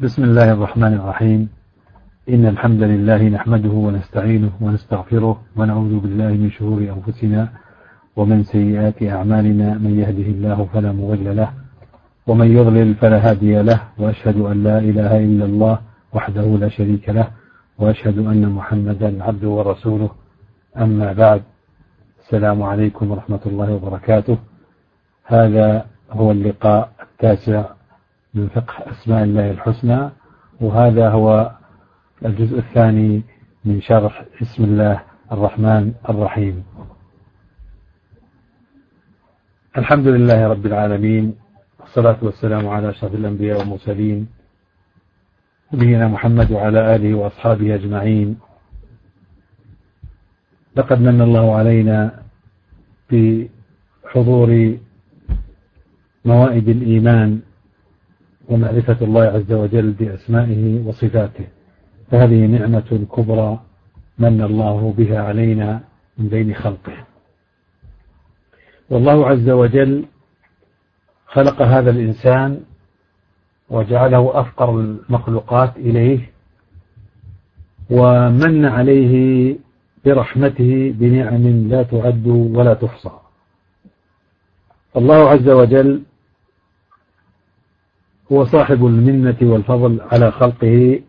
بسم الله الرحمن الرحيم. إن الحمد لله نحمده ونستعينه ونستغفره ونعوذ بالله من شرور أنفسنا ومن سيئات أعمالنا. من يهده الله فلا مضل له ومن يضلل فلا هادي له وأشهد أن لا إله إلا الله وحده لا شريك له وأشهد أن محمدا عبده ورسوله. أما بعد السلام عليكم ورحمة الله وبركاته. هذا هو اللقاء التاسع من فقه أسماء الله الحسنى وهذا هو الجزء الثاني من شرح اسم الله الرحمن الرحيم. الحمد لله رب العالمين والصلاة والسلام على أشرف الأنبياء والمرسلين نبينا محمد وعلى آله وأصحابه أجمعين. لقد من الله علينا بحضور موائد الإيمان ومعرفة الله عز وجل بأسمائه وصفاته. فهذه نعمة كبرى من الله بها علينا من بين خلقه. والله عز وجل خلق هذا الإنسان وجعله أفقر المخلوقات إليه ومن عليه برحمته بنعم لا تعد ولا تحصى. الله عز وجل هو صاحب المنة والفضل على خلقه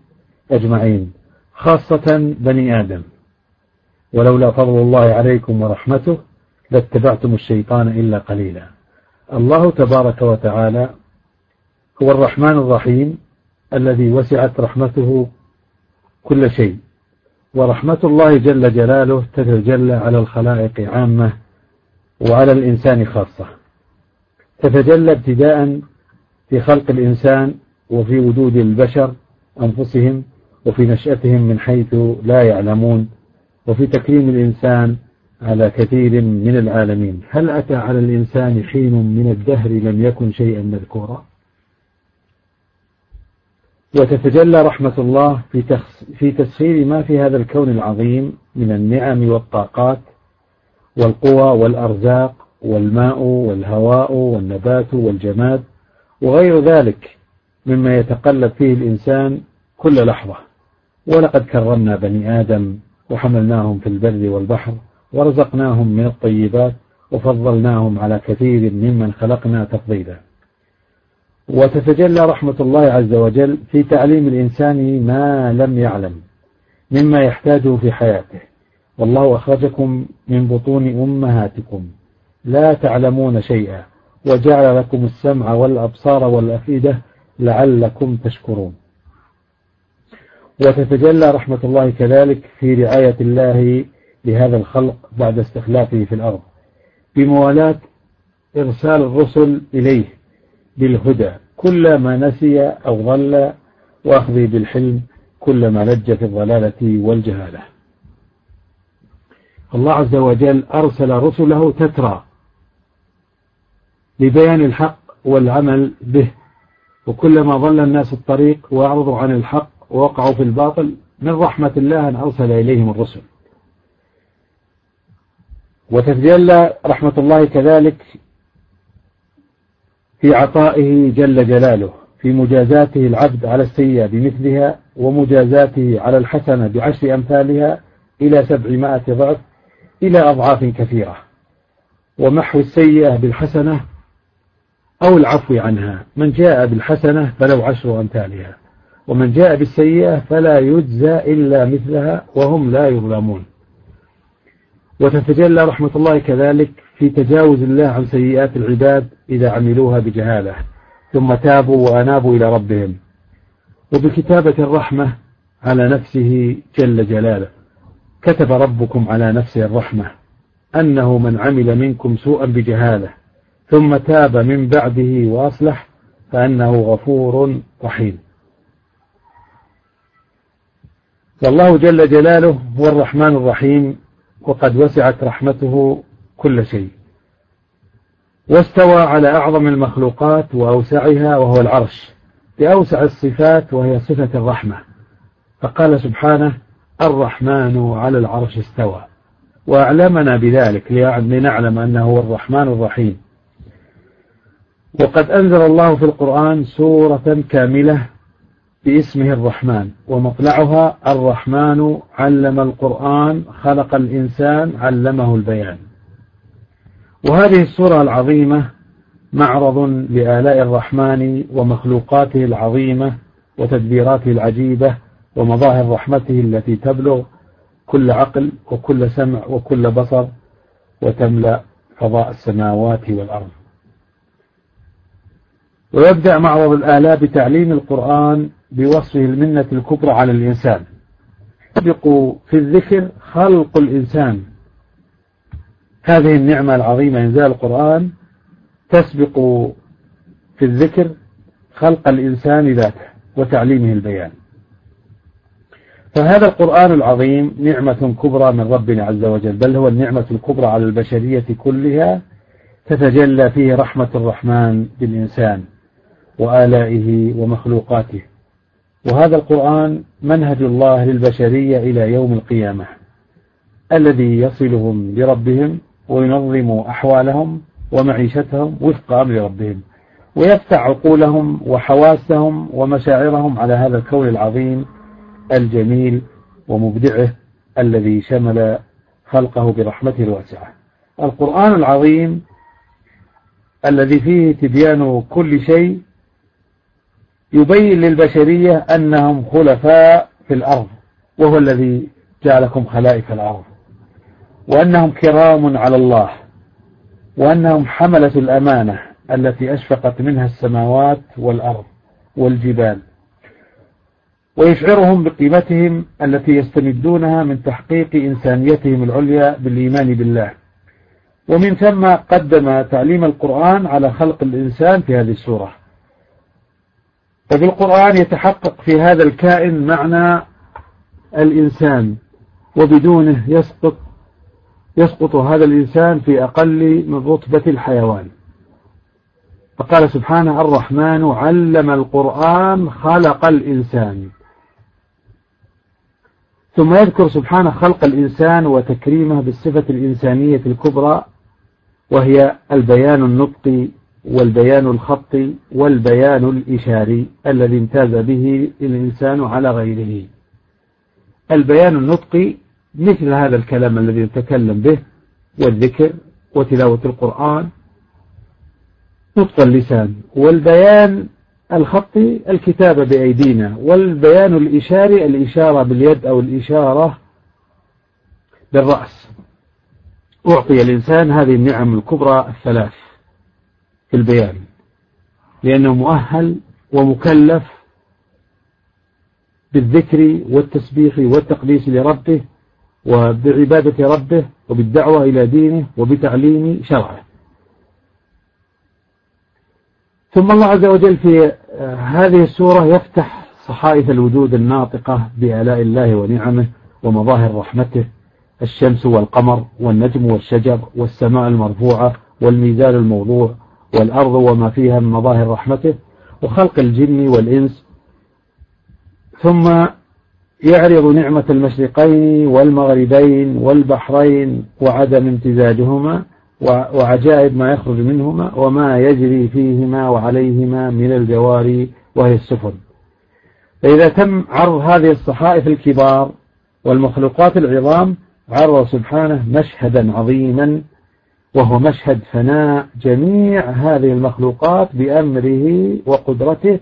أجمعين خاصة بني آدم. ولولا فضل الله عليكم ورحمته لاتبعتم الشيطان إلا قليلا. الله تبارك وتعالى هو الرحمن الرحيم الذي وسعت رحمته كل شيء. ورحمة الله جل جلاله تتجلى على الخلائق عامة وعلى الإنسان خاصة. تتجلى ابتداء في خلق الإنسان وفي وجود البشر أنفسهم وفي نشأتهم من حيث لا يعلمون وفي تكريم الإنسان على كثير من العالمين. هل أتى على الإنسان حين من الدهر لم يكن شيئا مذكورا؟ وتتجلى رحمة الله في, في تسخير ما في هذا الكون العظيم من النعم والطاقات والقوى والأرزاق والماء والهواء والنبات والجماد وغير ذلك مما يتقلب فيه الإنسان كل لحظة. ولقد كرمنا بني آدم وحملناهم في البر والبحر ورزقناهم من الطيبات وفضلناهم على كثير ممن خلقنا تفضيلا. وتتجلى رحمة الله عز وجل في تعليم الإنسان ما لم يعلم مما يحتاجه في حياته. والله أخرجكم من بطون أمهاتكم. لا تعلمون شيئا. وجعل لكم السمع والأبصار والأفئدة لعلكم تشكرون. وتتجلى رحمة الله كذلك في رعاية الله لهذا الخلق بعد استخلافه في الأرض بموالاة إرسال الرسل إليه بالهدى. كلما نسي أو ضل وأخذي بالحلم كلما لج في الضلالة والجهالة. الله عز وجل أرسل رسله تترى لبيان الحق والعمل به. وكلما ضل الناس الطريق وأعرضوا عن الحق ووقعوا في الباطل من رحمة الله أن أرسل إليهم الرسل. وتتجلى رحمة الله كذلك في عطائه جل جلاله في مجازاته العبد على السيئة بمثلها ومجازاته على الحسنة بعشر أمثالها إلى سبعمائة ضعف إلى أضعاف كثيرة. ومحو السيئة بالحسنة أو العفو عنها. من جاء بالحسنة فلو عشر أمثالها. ومن جاء بالسيئة فلا يجزى إلا مثلها وهم لا يظلمون. وتتجلى رحمة الله كذلك في تجاوز الله عن سيئات العباد إذا عملوها بجهالة. ثم تابوا وأنابوا إلى ربهم. وبكتابة الرحمة على نفسه جل جلاله. كتب ربكم على نفسه الرحمة. أنه من عمل منكم سوءا بجهالة. ثم تاب من بعده وأصلح فأنه غفور رحيم. والله جل جلاله هو الرحمن الرحيم وقد وسعت رحمته كل شيء. واستوى على أعظم المخلوقات وأوسعها وهو العرش بأوسع الصفات وهي صفة الرحمة. فقال سبحانه الرحمن على العرش استوى. وأعلمنا بذلك لنعلم أنه هو الرحمن الرحيم. وقد أنزل الله في القرآن سورة كاملة باسمه الرحمن ومطلعها الرحمن علم القرآن خلق الإنسان علمه البيان. وهذه السورة العظيمة معرض لآلاء الرحمن ومخلوقاته العظيمة وتدبيراته العجيبة ومظاهر رحمته التي تبلغ كل عقل وكل سمع وكل بصر وتملأ فضاء السماوات والأرض. ويبدأ معرض الآلاء بتعليم القرآن بوصفه المنة الكبرى على الإنسان. يسبق في الذكر خلق الإنسان. هذه النعمة العظيمة إنزال القرآن تسبق في الذكر خلق الإنسان ذاته وتعليمه البيان. فهذا القرآن العظيم نعمة كبرى من ربنا عز وجل بل هو النعمة الكبرى على البشرية كلها تتجلى فيه رحمة الرحمن بالإنسان. وآلائه ومخلوقاته. وهذا القرآن منهج الله للبشرية إلى يوم القيامة الذي يصلهم لربهم وينظم أحوالهم ومعيشتهم وفق أمر ربهم ويفتح عقولهم وحواسهم ومشاعرهم على هذا الكون العظيم الجميل ومبدعه الذي شمل خلقه برحمته الواسعة. القرآن العظيم الذي فيه تبيان كل شيء يبين للبشرية أنهم خلفاء في الأرض وهو الذي جعلكم خلائف الأرض. وأنهم كرام على الله وأنهم حملة الأمانة التي أشفقت منها السماوات والأرض والجبال. ويشعرهم بقيمتهم التي يستمدونها من تحقيق إنسانيتهم العليا بالإيمان بالله. ومن ثم قدم تعليم القرآن على خلق الإنسان في هذه السورة. ففي القرآن يتحقق في هذا الكائن معنى الإنسان وبدونه يسقط يسقط هذا الإنسان في أقل من رتبة الحيوان. فقال سبحانه الرحمن علم القرآن خلق الإنسان. ثم يذكر سبحانه خلق الإنسان وتكريمه بالصفة الإنسانية الكبرى وهي البيان النطقي والبيان الخطي والبيان الإشاري الذي امتاز به الإنسان على غيره. البيان النطقي مثل هذا الكلام الذي يتكلم به والذكر وتلاوة القرآن. نطق اللسان. والبيان الخطي الكتابة بأيدينا. والبيان الإشاري الإشارة باليد أو الإشارة بالرأس. أعطي الإنسان هذه النعم الكبرى الثلاث. في البيان لأنه مؤهل ومكلف بالذكر والتسبيح والتقديس لربه وبعبادة ربه وبالدعوة إلى دينه وبتعليم شرعه. ثم الله عز وجل في هذه السورة يفتح صحائف الوجود الناطقة بآلاء الله ونعمه ومظاهر رحمته الشمس والقمر والنجم والشجر والسماء المرفوعة والميزان الموضوع والأرض وما فيها من مظاهر رحمته وخلق الجن والإنس ثم يعرض نعمة المشرقين والمغربين والبحرين وعدم امتزاجهما وعجائب ما يخرج منهما وما يجري فيهما وعليهما من الجواري وهي السفن. فإذا تم عرض هذه الصحائف الكبار والمخلوقات العظام عرض سبحانه مشهدا عظيما وهو مشهد فناء جميع هذه المخلوقات بأمره وقدرته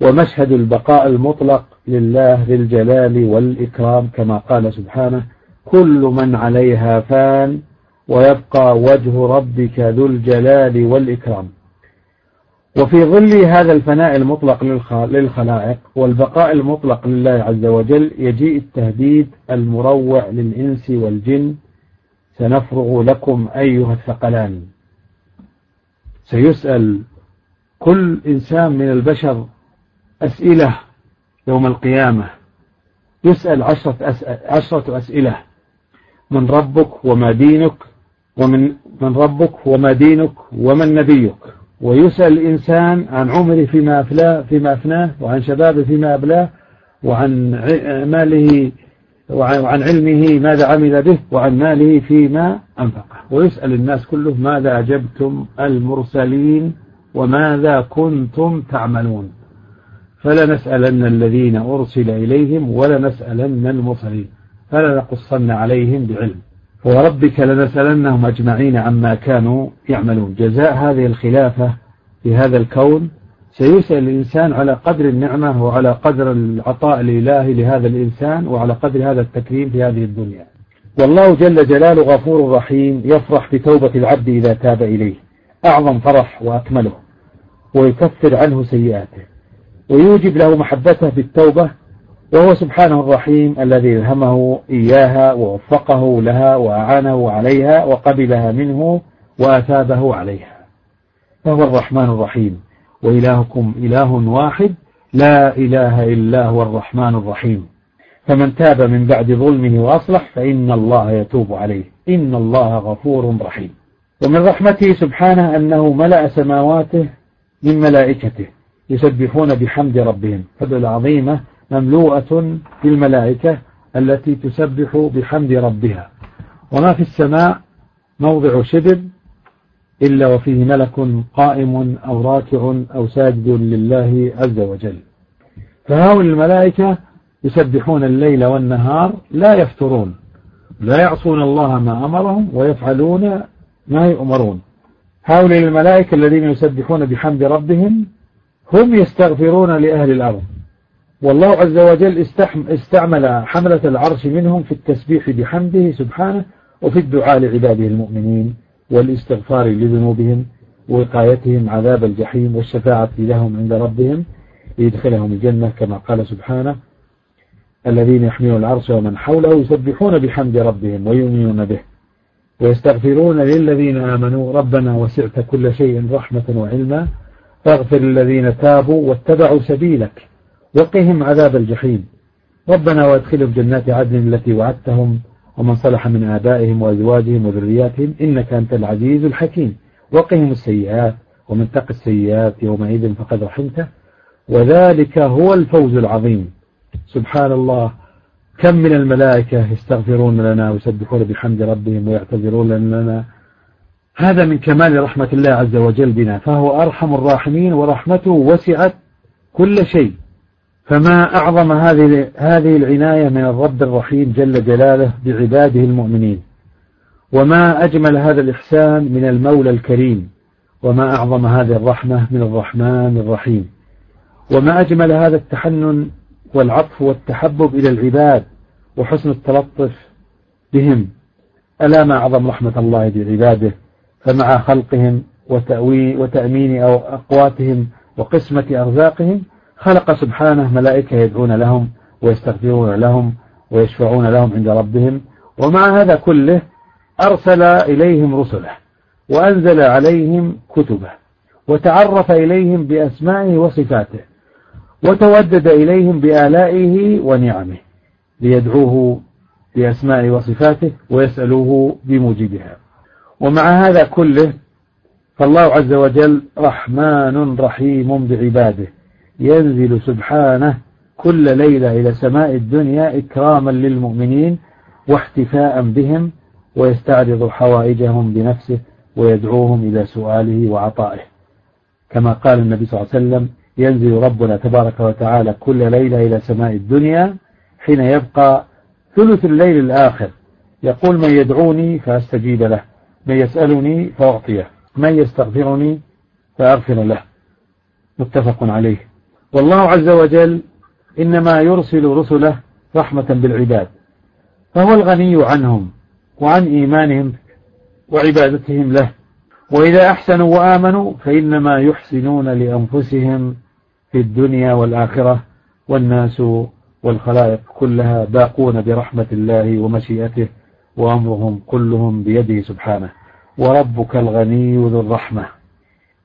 ومشهد البقاء المطلق لله للجلال والإكرام كما قال سبحانه كل من عليها فان ويبقى وجه ربك ذو الجلال والإكرام. وفي ظل هذا الفناء المطلق للخلائق والبقاء المطلق لله عز وجل يجيء التهديد المروع للإنس والجن سنفرغ لكم أيها الثقلان. سيسأل كل إنسان من البشر أسئلة يوم القيامة. يسأل عشرة, أسئلة, عشرة أسئلة. من ربك وما دينك ومن من ربك وما دينك ومن نبيك. ويسأل الإنسان عن عمره فيما أفلاه فيما أفناه وعن شبابه فيما أبلاه وعن ماله وعن علمه ماذا عمل به وعن ماله فيما أنفقه ويسأل الناس كله ماذا أجبتم المرسلين وماذا كنتم تعملون. فلنسألن الذين أرسل إليهم ولنسألن المرسلين. فلنقصن عليهم بعلم. وربك لنسألنهم أجمعين عما كانوا يعملون. جزاء هذه الخلافة في هذا الكون سيسأل الإنسان على قدر النعمة وعلى قدر العطاء الإلهي لهذا الإنسان وعلى قدر هذا التكريم في هذه الدنيا. والله جل جلاله غفور رحيم يفرح بتوبة العبد إذا تاب إليه. أعظم فرح وأكمله. ويكفر عنه سيئاته. ويوجب له محبته بالتوبة. وهو سبحانه الرحيم الذي إلهمه إياها ووفقه لها وأعانه عليها وقبلها منه وأثابه عليها. فهو الرحمن الرحيم. وإلهكم إله واحد لا إله إلا هو الرحمن الرحيم. فمن تاب من بعد ظلمه وأصلح فإن الله يتوب عليه. إن الله غفور رحيم. ومن رحمته سبحانه أنه ملأ سماواته من ملائكته يسبحون بحمد ربهم. فالعظيمة مملوءة بالملائكة التي تسبح بحمد ربها. وما في السماء موضع شبر إلا وفيه ملك قائم أو راكع أو ساجد لله عز وجل. فهؤلاء الملائكة يسبحون الليل والنهار لا يفترون لا يعصون الله ما أمرهم ويفعلون ما يؤمرون. هؤلاء الملائكة الذين يسبحون بحمد ربهم هم يستغفرون لأهل الأرض. والله عز وجل استعمل حملة العرش منهم في التسبيح بحمده سبحانه وفي الدعاء لعباده المؤمنين. والاستغفار لذنوبهم ووقايتهم عذاب الجحيم والشفاعة لهم عند ربهم ليدخلهم الجنة كما قال سبحانه الذين يحملون العرش ومن حوله يسبحون بحمد ربهم ويؤمنون به ويستغفرون للذين آمنوا ربنا وسعت كل شيء رحمة وعلما فاغفر للذين تابوا واتبعوا سبيلك وقهم عذاب الجحيم. ربنا وادخلهم جنات عدن التي وعدتهم ومن صلح من آبائهم وأزواجهم وذرياتهم إنك أنت العزيز الحكيم. وقهم السيئات ومن تق السيئات يومئذ فقد رحمته. وذلك هو الفوز العظيم. سبحان الله. كم من الملائكة يستغفرون لنا ويسبحون بحمد ربهم ويعتذرون لنا. هذا من كمال رحمة الله عز وجل بنا. فهو أرحم الراحمين ورحمته وسعت كل شيء. فما أعظم هذه هذه العناية من الرب الرحيم جل جلاله بعباده المؤمنين؟ وما أجمل هذا الإحسان من المولى الكريم؟ وما أعظم هذه الرحمة من الرحمن الرحيم؟ وما أجمل هذا التحنن والعطف والتحبب إلى العباد وحسن التلطف بهم؟ ألا ما أعظم رحمة الله بعباده فمع خلقهم وتأمين أو أقواتهم وقسمة أرزاقهم خلق سبحانه ملائكة يدعون لهم ويستغفرون لهم ويشفعون لهم عند ربهم ومع هذا كله أرسل إليهم رسله وأنزل عليهم كتبه وتعرف إليهم بأسمائه وصفاته وتودد إليهم بآلائه ونعمه ليدعوه بأسمائه وصفاته ويسألوه بموجبها. ومع هذا كله فالله عز وجل رحمن رحيم بعباده ينزل سبحانه كل ليلة إلى سماء الدنيا إكراما للمؤمنين واحتفاء بهم ويستعرض حوائجهم بنفسه ويدعوهم إلى سؤاله وعطائه. كما قال النبي صلى الله عليه وسلم ينزل ربنا تبارك وتعالى كل ليلة إلى سماء الدنيا حين يبقى ثلث الليل الآخر. يقول من يدعوني فأستجيب له من يسألني فأعطيه من يستغفرني فأغفر له. متفق عليه. والله عز وجل إنما يرسل رسله رحمة بالعباد فهو الغني عنهم وعن إيمانهم وعبادتهم له وإذا أحسنوا وآمنوا فإنما يحسنون لأنفسهم في الدنيا والآخرة والناس والخلائق كلها باقون برحمة الله ومشيئته وأمرهم كلهم بيده سبحانه. وربك الغني ذو الرحمة.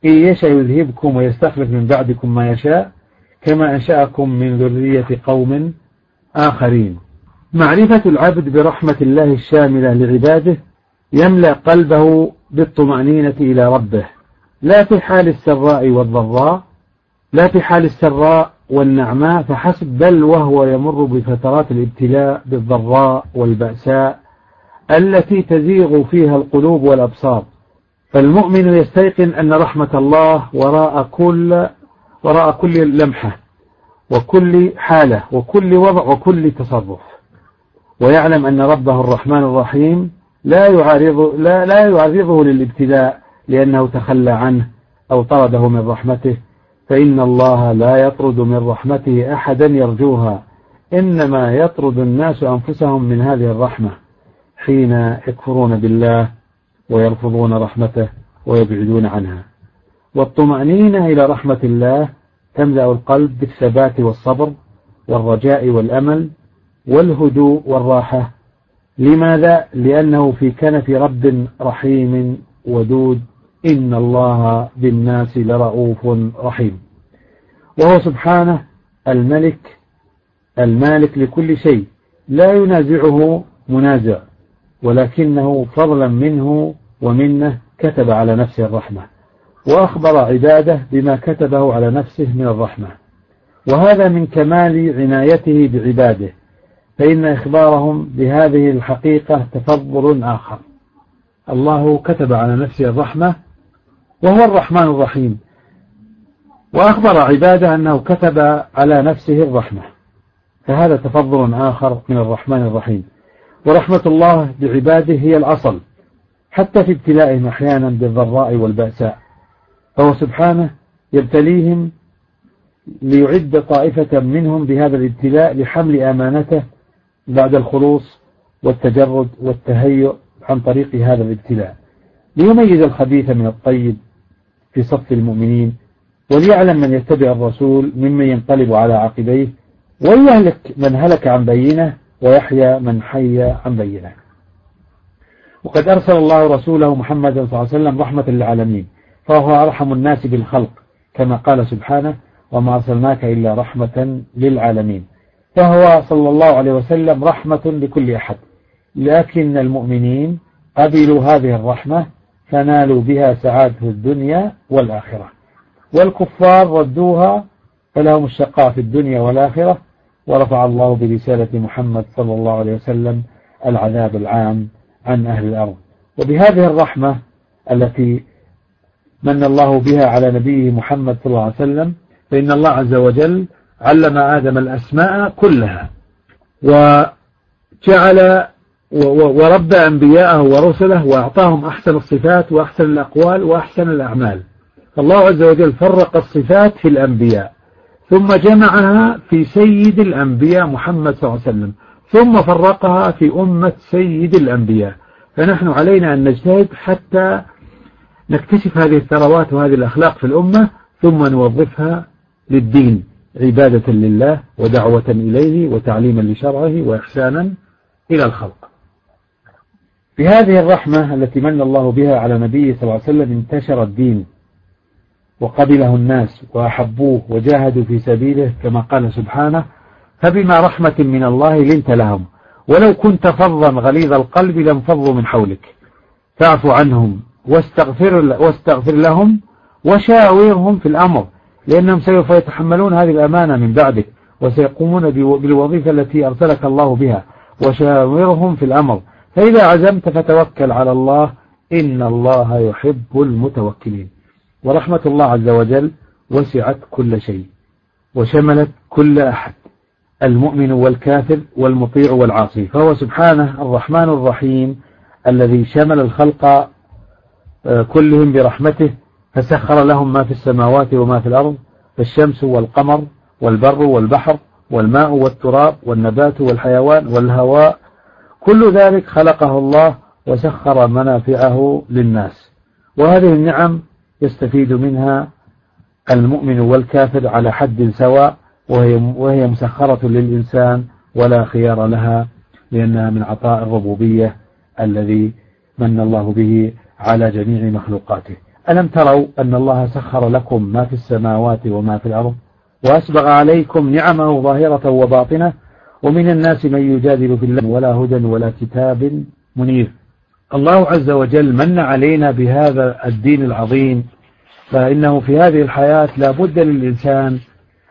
إن يشأ يذهبكم ويستخلف من بعدكم ما يشاء؟ كما أنشأكم من ذرية قوم آخرين. معرفة العبد برحمة الله الشاملة لعباده يملأ قلبه بالطمأنينة إلى ربه. لا في حال السراء والضراء لا في حال السراء والنعماء فحسب بل وهو يمر بفترات الابتلاء بالضراء والبأساء التي تزيغ فيها القلوب والأبصار. فالمؤمن يستيقن أن رحمة الله وراء كل وراء كل لمحة وكل حالة وكل وضع وكل تصرف. ويعلم أن ربه الرحمن الرحيم لا يعارض لا, لا يعرضه للابتلاء لأنه تخلى عنه أو طرده من رحمته. فإن الله لا يطرد من رحمته أحدا يرجوها. إنما يطرد الناس أنفسهم من هذه الرحمة حين يكفرون بالله ويرفضون رحمته ويبعدون عنها. والطمأنينة إلى رحمة الله تملأ القلب بالثبات والصبر والرجاء والأمل والهدوء والراحة. لماذا؟ لأنه في كنف رب رحيم ودود إن الله بالناس لرؤوف رحيم. وهو سبحانه الملك المالك لكل شيء لا ينازعه منازع ولكنه فضلا منه ومنه كتب على نفسه الرحمة. وأخبر عباده بما كتبه على نفسه من الرحمة. وهذا من كمال عنايته بعباده فإن إخبارهم بهذه الحقيقة تفضل آخر. الله كتب على نفسه الرحمة وهو الرحمن الرحيم. وأخبر عباده أنه كتب على نفسه الرحمة فهذا تفضل آخر من الرحمن الرحيم. ورحمة الله بعباده هي الأصل حتى في ابتلائهم أحيانا بالضراء والبأساء. فهو سبحانه يبتليهم ليعد طائفة منهم بهذا الابتلاء لحمل أمانته بعد الخلوص والتجرد والتهيؤ عن طريق هذا الابتلاء. ليميز الخبيث من الطيب في صف المؤمنين وليعلم من يتبع الرسول ممن ينقلب على عقبيه ويهلك من هلك عن بينه ويحيى من حي عن بينه. وقد أرسل الله رسوله محمد صلى الله عليه وسلم رحمة للعالمين. فهو أرحم الناس بالخلق كما قال سبحانه وما أرسلناك إلا رحمة للعالمين. فهو صلى الله عليه وسلم رحمة لكل أحد. لكن المؤمنين قبلوا هذه الرحمة فنالوا بها سعادة الدنيا والآخرة. والكفار ردوها فلهم الشقاء في الدنيا والآخرة. ورفع الله برسالة محمد صلى الله عليه وسلم العذاب العام عن أهل الأرض. وبهذه الرحمة التي من الله بها على نبيه محمد صلى الله عليه وسلم فإن الله عز وجل علم آدم الأسماء كلها وجعل وربى أنبياءه ورسله وأعطاهم أحسن الصفات وأحسن الأقوال وأحسن الأعمال. فالله عز وجل فرق الصفات في الأنبياء ثم جمعها في سيد الأنبياء محمد صلى الله عليه وسلم ثم فرقها في أمة سيد الأنبياء. فنحن علينا أن نجتهد حتى نكتشف هذه الثروات وهذه الأخلاق في الأمة ثم نوظفها للدين عبادة لله ودعوة إليه وتعليما لشرعه وإحسانا إلى الخلق. بهذه الرحمة التي من الله بها على نبيه صلى الله عليه وسلم انتشر الدين وقبله الناس وأحبوه وجاهدوا في سبيله كما قال سبحانه فبما رحمة من الله لنت لهم ولو كنت فظا غليظ القلب لانفضوا من حولك فاعف عنهم واستغفر, واستغفر لهم وشاورهم في الأمر لأنهم سوف يتحملون هذه الأمانة من بعدك وسيقومون بالوظيفة التي أرسلك الله بها وشاورهم في الأمر. فإذا عزمت فتوكل على الله إن الله يحب المتوكلين. ورحمة الله عز وجل وسعت كل شيء وشملت كل أحد المؤمن والكافر والمطيع والعاصي. فهو سبحانه الرحمن الرحيم الذي شمل الخلق كلهم برحمته فسخر لهم ما في السماوات وما في الأرض فالشمس والقمر والبر والبحر والماء والتراب والنبات والحيوان والهواء كل ذلك خلقه الله وسخر منافعه للناس. وهذه النعم يستفيد منها المؤمن والكافر على حد سواء وهي, وهي مسخرة للإنسان ولا خيار لها لأنها من عطاء الربوبية الذي من الله به على جميع مخلوقاته. ألم تروا أن الله سخر لكم ما في السماوات وما في الأرض؟ وأسبغ عليكم نعمه ظاهرة وباطنة. ومن الناس من يجادل في الله ولا هدى ولا كتاب منير. الله عز وجل من علينا بهذا الدين العظيم فإنه في هذه الحياة لا بد للإنسان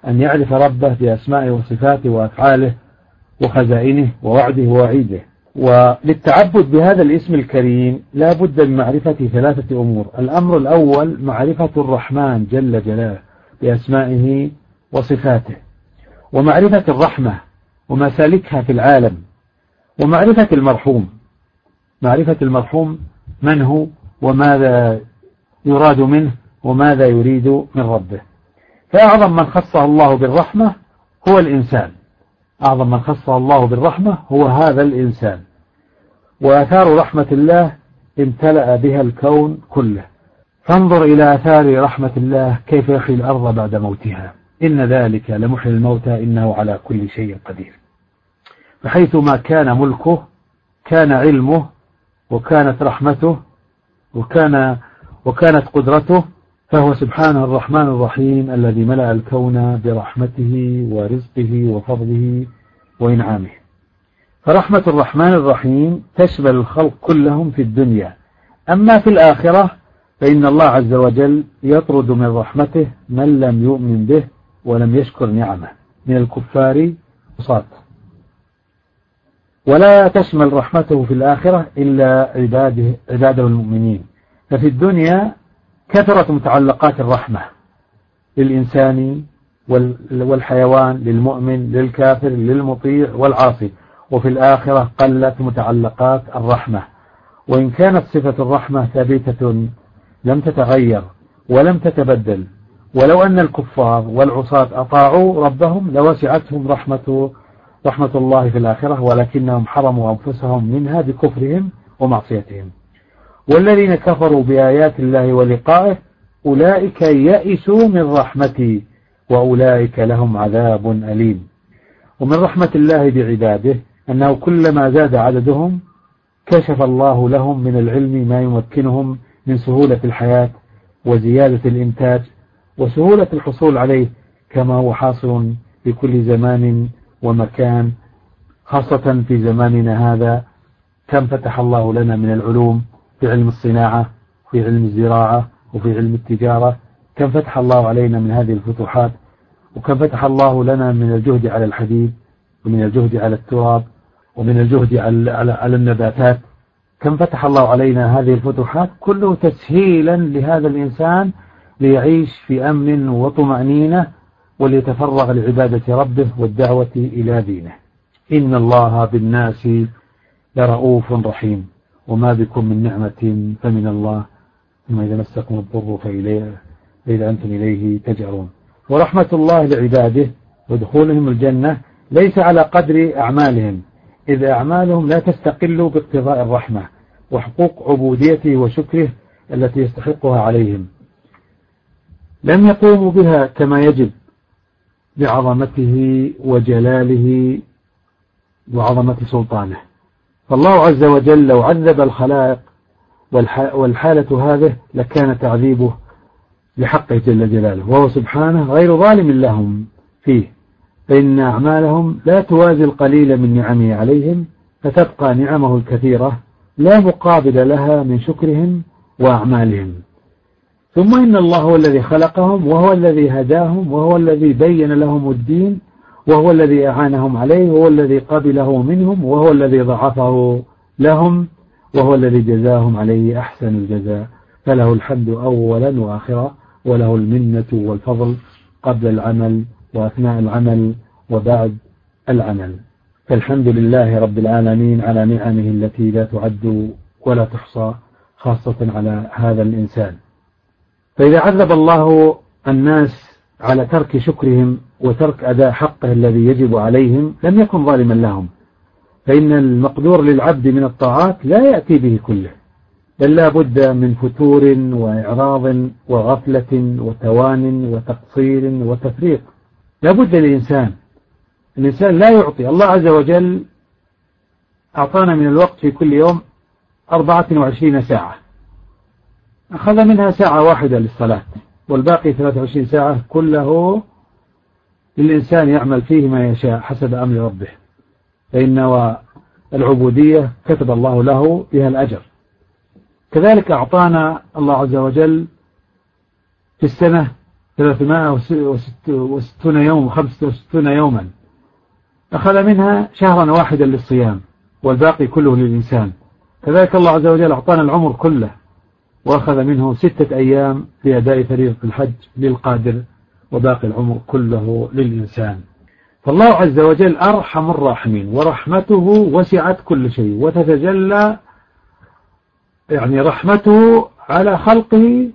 أن يعرف ربه بأسمائه وصفاته وأفعاله وخزائنه ووعده ووعيده. وللتعبد بهذا الاسم الكريم لا بد من معرفة ثلاثة أمور. الأمر الأول معرفة الرحمن جل جلاله بأسمائه وصفاته ومعرفة الرحمة ومسالكها في العالم ومعرفة المرحوم. معرفة المرحوم من هو وماذا يراد منه وماذا يريد من ربه. فأعظم من خصه الله بالرحمة هو الإنسان. أعظم من خصه الله بالرحمة هو هذا الإنسان. وآثار رحمة الله امتلأ بها الكون كله. فانظر إلى آثار رحمة الله كيف يحيي الأرض بعد موتها. إن ذلك لمحيي الموتى إنه على كل شيء قدير. فحيثما كان ملكه كان علمه وكانت رحمته وكان وكانت قدرته فهو سبحانه الرحمن الرحيم الذي ملأ الكون برحمته ورزقه وفضله وإنعامه. فرحمة الرحمن الرحيم تشمل الخلق كلهم في الدنيا. أما في الآخرة فإن الله عز وجل يطرد من رحمته من لم يؤمن به ولم يشكر نعمه. من الكفار وصات ولا تشمل رحمته في الآخرة إلا عباده, عباده المؤمنين. ففي الدنيا كثرت متعلقات الرحمة للإنسان والحيوان للمؤمن للكافر للمطيع والعاصي. وفي الآخرة قلت متعلقات الرحمة. وإن كانت صفة الرحمة ثابتة لم تتغير ولم تتبدل. ولو أن الكفار والعصاة أطاعوا ربهم لوسعتهم رحمة رحمة الله في الآخرة ولكنهم حرموا أنفسهم منها بكفرهم ومعصيتهم. والذين كفروا بآيات الله ولقائه أولئك يئسوا من رحمتي وأولئك لهم عذاب أليم. ومن رحمة الله بعباده أنه كلما زاد عددهم كشف الله لهم من العلم ما يمكنهم من سهولة الحياة وزيادة الإنتاج وسهولة الحصول عليه كما هو حاصل في كل زمان ومكان خاصة في زماننا هذا كم فتح الله لنا من العلوم في علم الصناعة في علم الزراعة وفي علم التجارة. كم فتح الله علينا من هذه الفتوحات وكم فتح الله لنا من الجهد على الحديد ومن الجهد على التراب ومن الجهد على, على, على النباتات. كم فتح الله علينا هذه الفتوحات كله تسهيلا لهذا الإنسان ليعيش في أمن وطمأنينة وليتفرغ لعبادة ربه والدعوة إلى دينه. إن الله بالناس لرؤوف رحيم. وما بكم من نعمة فمن الله ثم إذا مسكم الضر فإليه فإذا أنتم إليه تجأرون. ورحمة الله لعباده ودخولهم الجنة ليس على قدر أعمالهم إذ أعمالهم لا تستقل باقتضاء الرحمة وحقوق عبوديته وشكره التي يستحقها عليهم. لم يقوموا بها كما يجب بعظمته وجلاله وعظمة سلطانه. فالله عز وجل لو عذب الخلائق والحالة هذه لكان تعذيبه لحقه جل جلاله وهو سبحانه غير ظالم لهم فيه فإن أعمالهم لا توازي القليل من نعمه عليهم فتبقى نعمه الكثيرة لا مقابل لها من شكرهم وأعمالهم. ثم إن الله هو الذي خلقهم وهو الذي هداهم وهو الذي بين لهم الدين وهو الذي أعانهم عليه وهو الذي قبله منهم وهو الذي ضعفه لهم وهو الذي جزاهم عليه أحسن الجزاء. فله الحمد أولا وآخرا وله المنة والفضل قبل العمل وأثناء العمل وبعد العمل. فالحمد لله رب العالمين على نعمه التي لا تعد ولا تحصى خاصة على هذا الإنسان. فإذا عذب الله الناس على ترك شكرهم وترك أداء حقه الذي يجب عليهم لم يكن ظالما لهم. فإن المقدور للعبد من الطاعات لا يأتي به كله. بل لا بد من فتور وإعراض وغفلة وتوان وتقصير وتفريط لا بد للإنسان. الإنسان لا يعطي. الله عز وجل أعطانا من الوقت في كل يوم 24 ساعة. أخذ منها ساعة واحدة للصلاة والباقي 23 ساعة كله للإنسان يعمل فيه ما يشاء حسب أمر ربه. فإن العبودية كتب الله له بها الأجر. كذلك أعطانا الله عز وجل في السنة 360 يوم و65 يوما. أخذ منها شهرا واحدا للصيام والباقي كله للإنسان. كذلك الله عز وجل أعطانا العمر كله. وأخذ منه ستة أيام لأداء فريضة الحج للقادر وباقي العمر كله للإنسان. فالله عز وجل أرحم الراحمين ورحمته وسعت كل شيء وتتجلى يعني رحمته على خلقه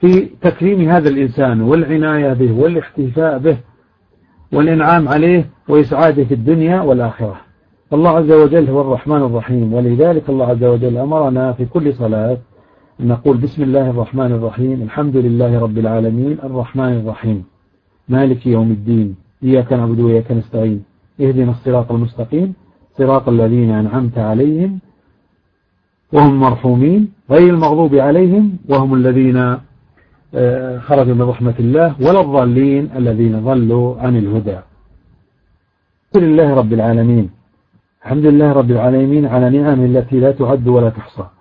في تكريم هذا الإنسان والعناية به والاحتفاء به والإنعام عليه وإسعاده في الدنيا والآخرة. الله عز وجل هو الرحمن الرحيم ولذلك الله عز وجل أمرنا في كل صلاة نقول بسم الله الرحمن الرحيم الحمد لله رب العالمين الرحمن الرحيم. مالك يوم الدين إياك نعبد وإياك نستعين. اهدنا الصراط المستقيم صراط الذين أنعمت عليهم وهم مرحومين غير المغضوب عليهم وهم الذين آه، خرجوا من رحمة الله ولا الضالين الذين ضلوا عن الهدى. الحمد لله رب العالمين. الحمد لله رب العالمين على نعمه التي لا تعد ولا تحصى.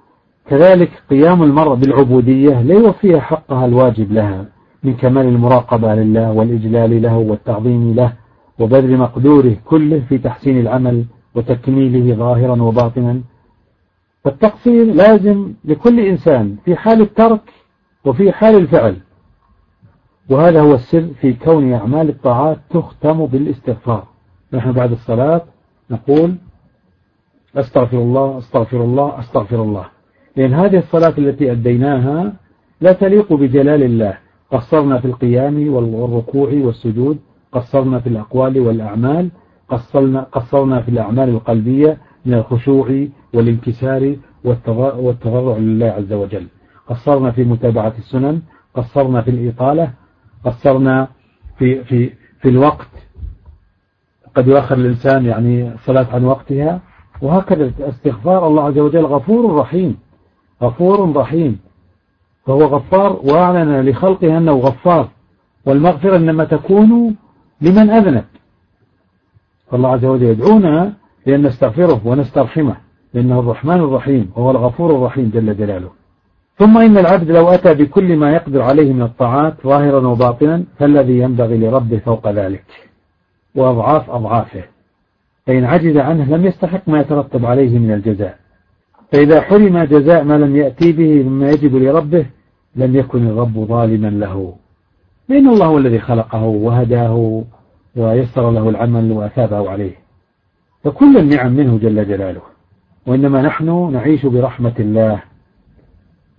كذلك قيام المرء بالعبودية لا يوفيها حقها الواجب لها من كمال المراقبة لله والإجلال له والتعظيم له وبذل مقدوره كله في تحسين العمل وتكميله ظاهرا وباطنا. فالتقصير لازم لكل إنسان في حال الترك وفي حال الفعل. وهذا هو السر في كون أعمال الطاعات تختم بالاستغفار. نحن بعد الصلاة نقول أستغفر الله أستغفر الله أستغفر الله. لأن هذه الصلاة التي أديناها لا تليق بجلال الله. قصرنا في القيام والركوع والسجود قصرنا في الأقوال والأعمال قصرنا, قصرنا في الأعمال القلبية من الخشوع والانكسار والتضرع لله عز وجل. قصرنا في متابعة السنن قصرنا في الإطالة قصرنا في, في, في الوقت. قد يؤخر الإنسان يعني الصلاة عن وقتها وهكذا استغفار الله عز وجل غفور رحيم. غفور رحيم. فهو غفار وأعلن لخلقه أنه غفار. والمغفرة إنما تكون لمن أذنب فالله عز وجل يدعونا لأن نستغفره ونسترحمه لأنه الرحمن الرحيم وهو الغفور الرحيم جل جلاله. ثم إن العبد لو أتى بكل ما يقدر عليه من الطاعات ظاهرا وباطنا فالذي ينبغي لربه فوق ذلك. وأضعاف أضعافه. فإن عجز عنه لم يستحق ما يترتب عليه من الجزاء. فإذا حرم جزاء ما لم يأتي به مما يجب لربه لم يكن الرب ظالما له. لأن الله هو الذي خلقه وهداه ويسر له العمل وأثابه عليه. فكل النعم منه جل جلاله. وإنما نحن نعيش برحمة الله.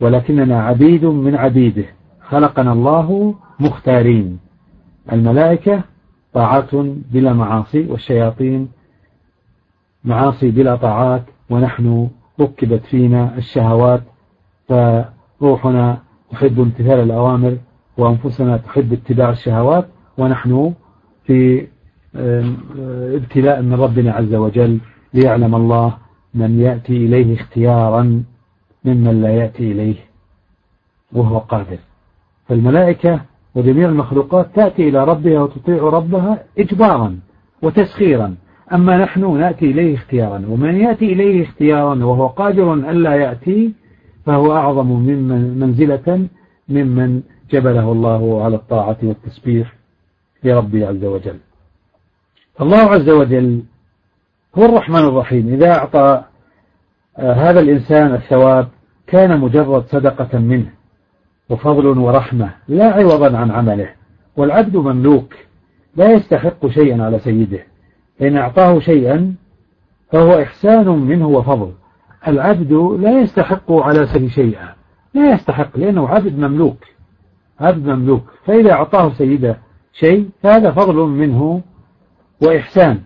ولكننا عبيد من عبيده. خلقنا الله مختارين. الملائكة طاعات بلا معاصي والشياطين معاصي بلا طاعات ونحن ركبت فينا الشهوات فروحنا تحب امتثال الأوامر وأنفسنا تحب اتباع الشهوات ونحن في ابتلاء من ربنا عز وجل ليعلم الله من يأتي إليه اختيارا ممن لا يأتي إليه وهو قادر. فالملائكة وجميع المخلوقات تأتي إلى ربها وتطيع ربها إجبارا وتسخيرا. أما نحن نأتي إليه اختيارا ومن يأتي إليه اختيارا وهو قادر ألا يأتي فهو أعظم ممن منزلة ممن جبله الله على الطاعة والتسبيح لربه عز وجل. الله عز وجل هو الرحمن الرحيم. إذا أعطى آه، هذا الإنسان الثواب كان مجرد صدقة منه وفضل ورحمة لا عوضا عن عمله. والعبد مملوك لا يستحق شيئا على سيده. إن أعطاه شيئا فهو إحسان منه وفضل. العبد لا يستحق على سيده شيئا. لا يستحق لأنه عبد مملوك. عبد مملوك. فإذا أعطاه سيده شيء فهذا فضل منه وإحسان.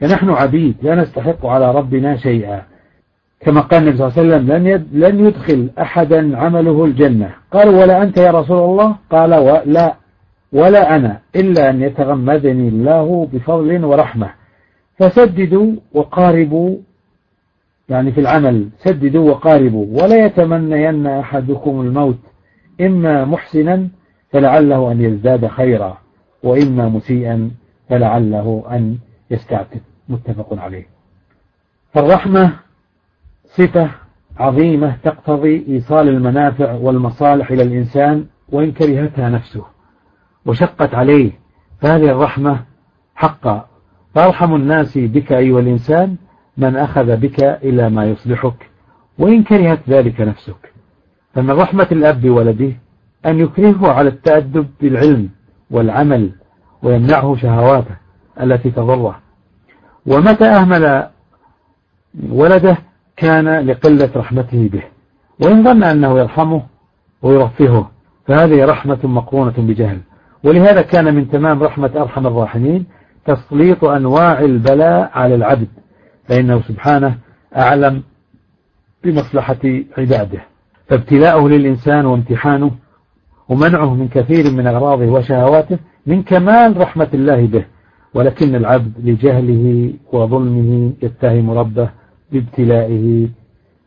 فنحن عبيد لا نستحق على ربنا شيئا. كما قال النبي صلى الله عليه وسلم لن لن يدخل أحدا عمله الجنة. قال ولا أنت يا رسول الله؟ قال لا. ولا أنا إلا أن يتغمدني الله بفضل ورحمة. فسددوا وقاربوا يعني في العمل سددوا وقاربوا. ولا يتمنين أحدكم الموت إما محسنا فلعله أن يزداد خيرا وإما مسيئا فلعله أن يستعتب. متفق عليه. فالرحمة صفة عظيمة تقتضي إيصال المنافع والمصالح إلى الإنسان وإن كرهتها نفسه. وشقت عليه. فهذه الرحمة حقا فأرحم الناس بك أيها الإنسان من أخذ بك إلى ما يصلحك وإن كرهت ذلك نفسك. فمن رحمة الأب بولده أن يكرهه على التأدب بالعلم والعمل ويمنعه شهواته التي تضره ومتى أهمل ولده كان لقلة رحمته به. وإن ظن أنه يرحمه ويرفهه فهذه رحمة مقرونة بجهل. ولهذا كان من تمام رحمة أرحم الراحمين تسليط أنواع البلاء على العبد فإنه سبحانه أعلم بمصلحة عباده فابتلاؤه للإنسان وامتحانه ومنعه من كثير من أغراضه وشهواته من كمال رحمة الله به ولكن العبد لجهله وظلمه يتهم ربه بابتلائه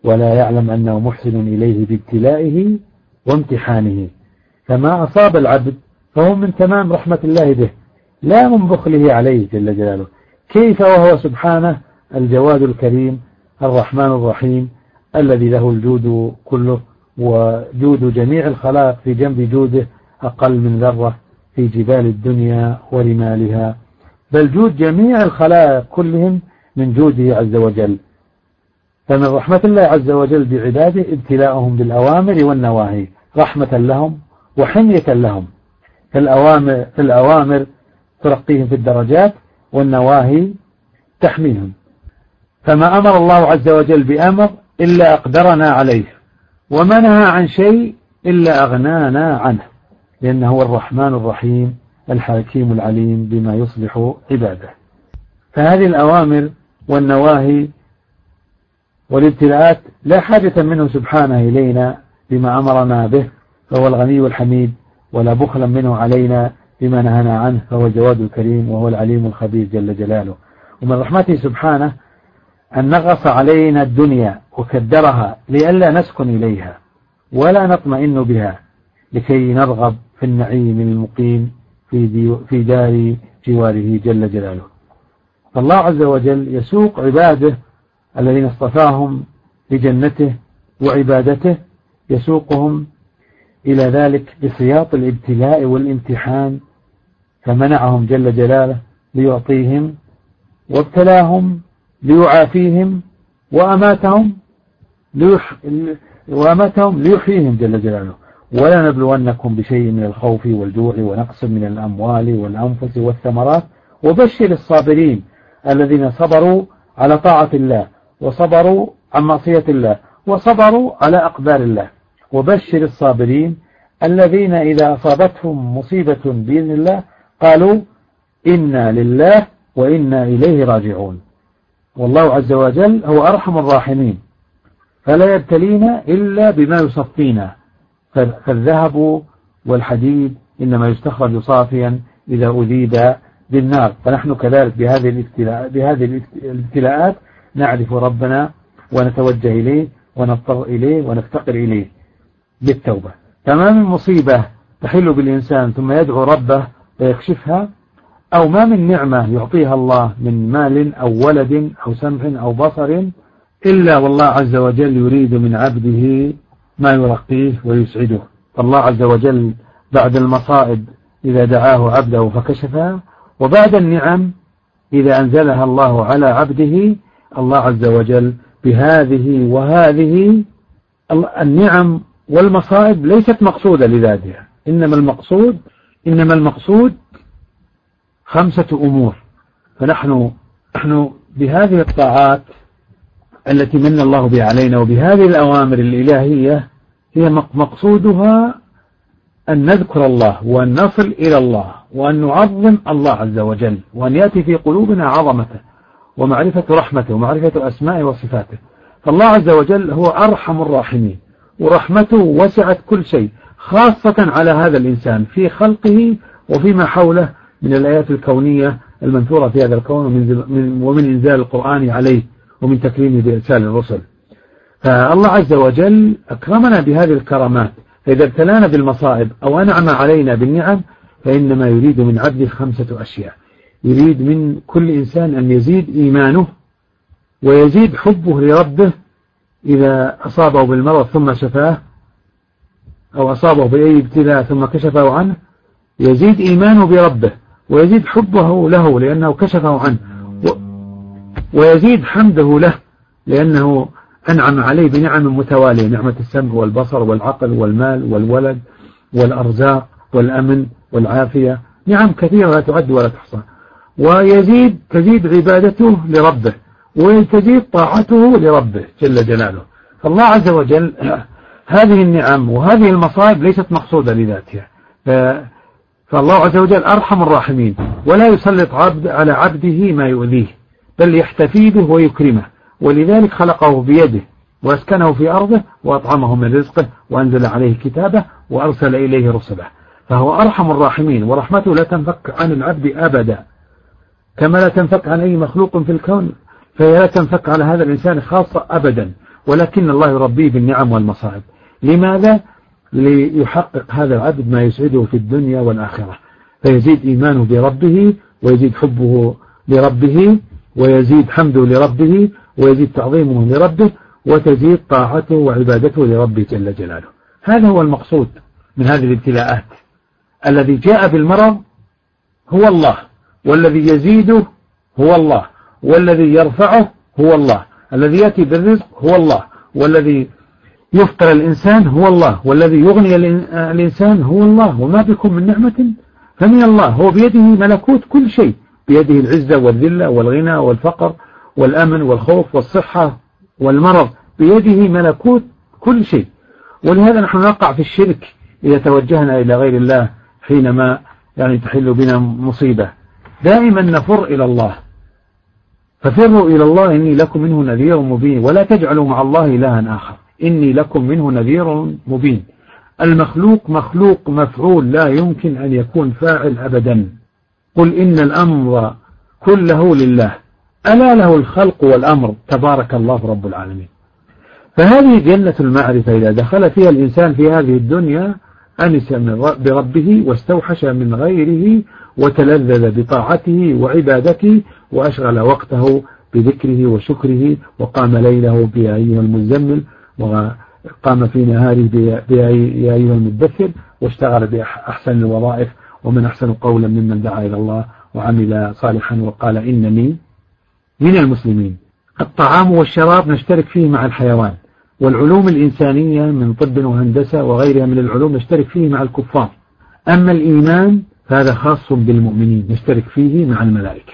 ولا يعلم أنه محسن إليه بابتلائه وامتحانه. فما أصاب العبد فهو من تمام رحمة الله به. لا من بخله عليه جل جلاله. كيف وهو سبحانه؟ الجواد الكريم الرحمن الرحيم الذي له الجود كله وجود جميع الخلائق في جنب جوده أقل من ذرة في جبال الدنيا ورمالها. بل جود جميع الخلائق كلهم من جوده عز وجل. فمن رحمة الله عز وجل بعباده ابتلاءهم بالأوامر والنواهي رحمة لهم وحمية لهم. فالأوامر, الأوامر ترقيهم في الدرجات والنواهي تحميهم. فما أمر الله عز وجل بأمر إلا أقدرنا عليه وما نهى عن شيء إلا أغنانا عنه لأنه هو الرحمن الرحيم الحكيم العليم بما يصلح عباده. فهذه الأوامر والنواهي والابتلاءات لا حاجة منه سبحانه إلينا بما أمرنا به فهو الغني الحميد ولا بخلا منه علينا بما نهانا عنه فهو الجواد الكريم وهو العليم الخبير جل جلاله. ومن رحمته سبحانه أن نغص علينا الدنيا وكدرها لئلا نسكن إليها ولا نطمئن بها لكي نرغب في النعيم المقيم في, في دار جواره جل جلاله. فالله عز وجل يسوق عباده الذين اصطفاهم لجنته وعبادته يسوقهم إلى ذلك بسياط الابتلاء والامتحان فمنعهم جل جلاله ليعطيهم وابتلاهم ليعافيهم وأماتهم ليح... وأماتهم ليحييهم جل جلاله. ولا نبلونكم بشيء من الخوف والجوع ونقص من الأموال والأنفس والثمرات. وبشر الصابرين الذين صبروا على طاعة الله وصبروا عن معصية الله وصبروا على أقدار الله. وبشر الصابرين الذين إذا أصابتهم مصيبة بإذن الله قالوا إنا لله وإنا إليه راجعون. والله عز وجل هو أرحم الراحمين. فلا يبتلينا إلا بما يصفينا. فالذهب والحديد إنما يستخرج صافيا إذا أذيب بالنار. فنحن كذلك بهذه بهذه الابتلاءات نعرف ربنا ونتوجه إليه ونضطر إليه ونفتقر إليه. بالتوبة. فما من مصيبة تحل بالإنسان ثم يدعو ربه فيكشفها أو ما من نعمة يعطيها الله من مال أو ولد أو سمع أو بصر إلا والله عز وجل يريد من عبده ما يرقيه ويسعده. فالله عز وجل بعد المصائب إذا دعاه عبده فكشفها وبعد النعم إذا أنزلها الله على عبده الله عز وجل بهذه وهذه النعم والمصائب ليست مقصودة لذاتها. إنما المقصود إنما المقصود خمسة أمور. فنحن نحن بهذه الطاعات التي من الله بها علينا وبهذه الأوامر الإلهية هي مقصودها أن نذكر الله وأن نصل إلى الله وأن نعظم الله عز وجل وأن يأتي في قلوبنا عظمته ومعرفة رحمته ومعرفة أسمائه وصفاته. فالله عز وجل هو أرحم الراحمين. ورحمته وسعت كل شيء خاصة على هذا الإنسان في خلقه وفيما حوله من الآيات الكونية المنثورة في هذا الكون ومن إنزال القرآن عليه ومن تكريمه بإرسال الرسل. فالله عز وجل أكرمنا بهذه الكرامات فإذا ابتلانا بالمصائب أو أنعم علينا بالنعم فإنما يريد من عبده خمسة أشياء. يريد من كل إنسان أن يزيد إيمانه ويزيد حبه لربه إذا أصابه بالمرض ثم شفاه أو أصابه بأي ابتلاء ثم كشفه عنه يزيد إيمانه بربه ويزيد حبه له لأنه كشفه عنه ويزيد حمده له لأنه أنعم عليه بنعم متوالية نعمة السمع والبصر والعقل والمال والولد والأرزاق والأمن والعافية نعم كثيرة لا تعد ولا تحصى. ويزيد تزيد عبادته لربه. وتزيد طاعته لربه جل جلاله. فالله عز وجل هذه النعم وهذه المصائب ليست مقصودة لذاتها فالله عز وجل أرحم الراحمين. ولا يسلط عبد على عبده ما يؤذيه بل يحتفي به ويكرمه. ولذلك خلقه بيده وأسكنه في أرضه وأطعمه من رزقه وأنزل عليه كتابه وأرسل إليه رسله. فهو أرحم الراحمين ورحمته لا تنفك عن العبد أبدا. كما لا تنفك عن أي مخلوق في الكون. فهي لا تنفك على هذا الإنسان خاصة أبدا ولكن الله يربيه بالنعم والمصائب. لماذا؟ ليحقق هذا العبد ما يسعده في الدنيا والآخرة. فيزيد إيمانه بربه ويزيد حبه لربه ويزيد حمده لربه ويزيد تعظيمه لربه وتزيد طاعته وعبادته لربه جل جلاله. هذا هو المقصود من هذه الابتلاءات. الذي جاء بالمرض هو الله والذي يزيده هو الله. والذي يرفعه هو الله. الذي يأتي بالرزق هو الله. والذي يفطر الإنسان هو الله. والذي يغني الإنسان هو الله. وما بكم من نعمة فمن الله. هو بيده ملكوت كل شيء. بيده العزة والذلة والغنى والفقر والأمن والخوف والصحة والمرض. بيده ملكوت كل شيء. ولهذا نحن نقع في الشرك. إذا توجهنا إلى غير الله حينما يعني تحل بنا مصيبة. دائما نفر إلى الله. ففروا إلى الله إني لكم منه نذير مبين. ولا تجعلوا مع الله إلها آخر. إني لكم منه نذير مبين. المخلوق مخلوق مفعول لا يمكن أن يكون فاعل أبدا. قل إن الأمر كله لله. ألا له الخلق والأمر. تبارك الله رب العالمين. فهذه جنة المعرفة إذا دخل فيها الإنسان في هذه الدنيا أنس بربه واستوحش من غيره وتلذذ بطاعته وعبادته وأشغل وقته بذكره وشكره وقام ليله بيا أيها المزمل وقام في نهاره بيا أيها المدثر واشتغل بأحسن الوظائف ومن أحسن قولا ممن دعا إلى الله وعمل صالحا وقال إنني من المسلمين. الطعام والشراب نشترك فيه مع الحيوان. والعلوم الإنسانية من طب وهندسة وغيرها من العلوم نشترك فيه مع الكفار. أما الإيمان فهذا خاص بالمؤمنين نشترك فيه مع الملائكة.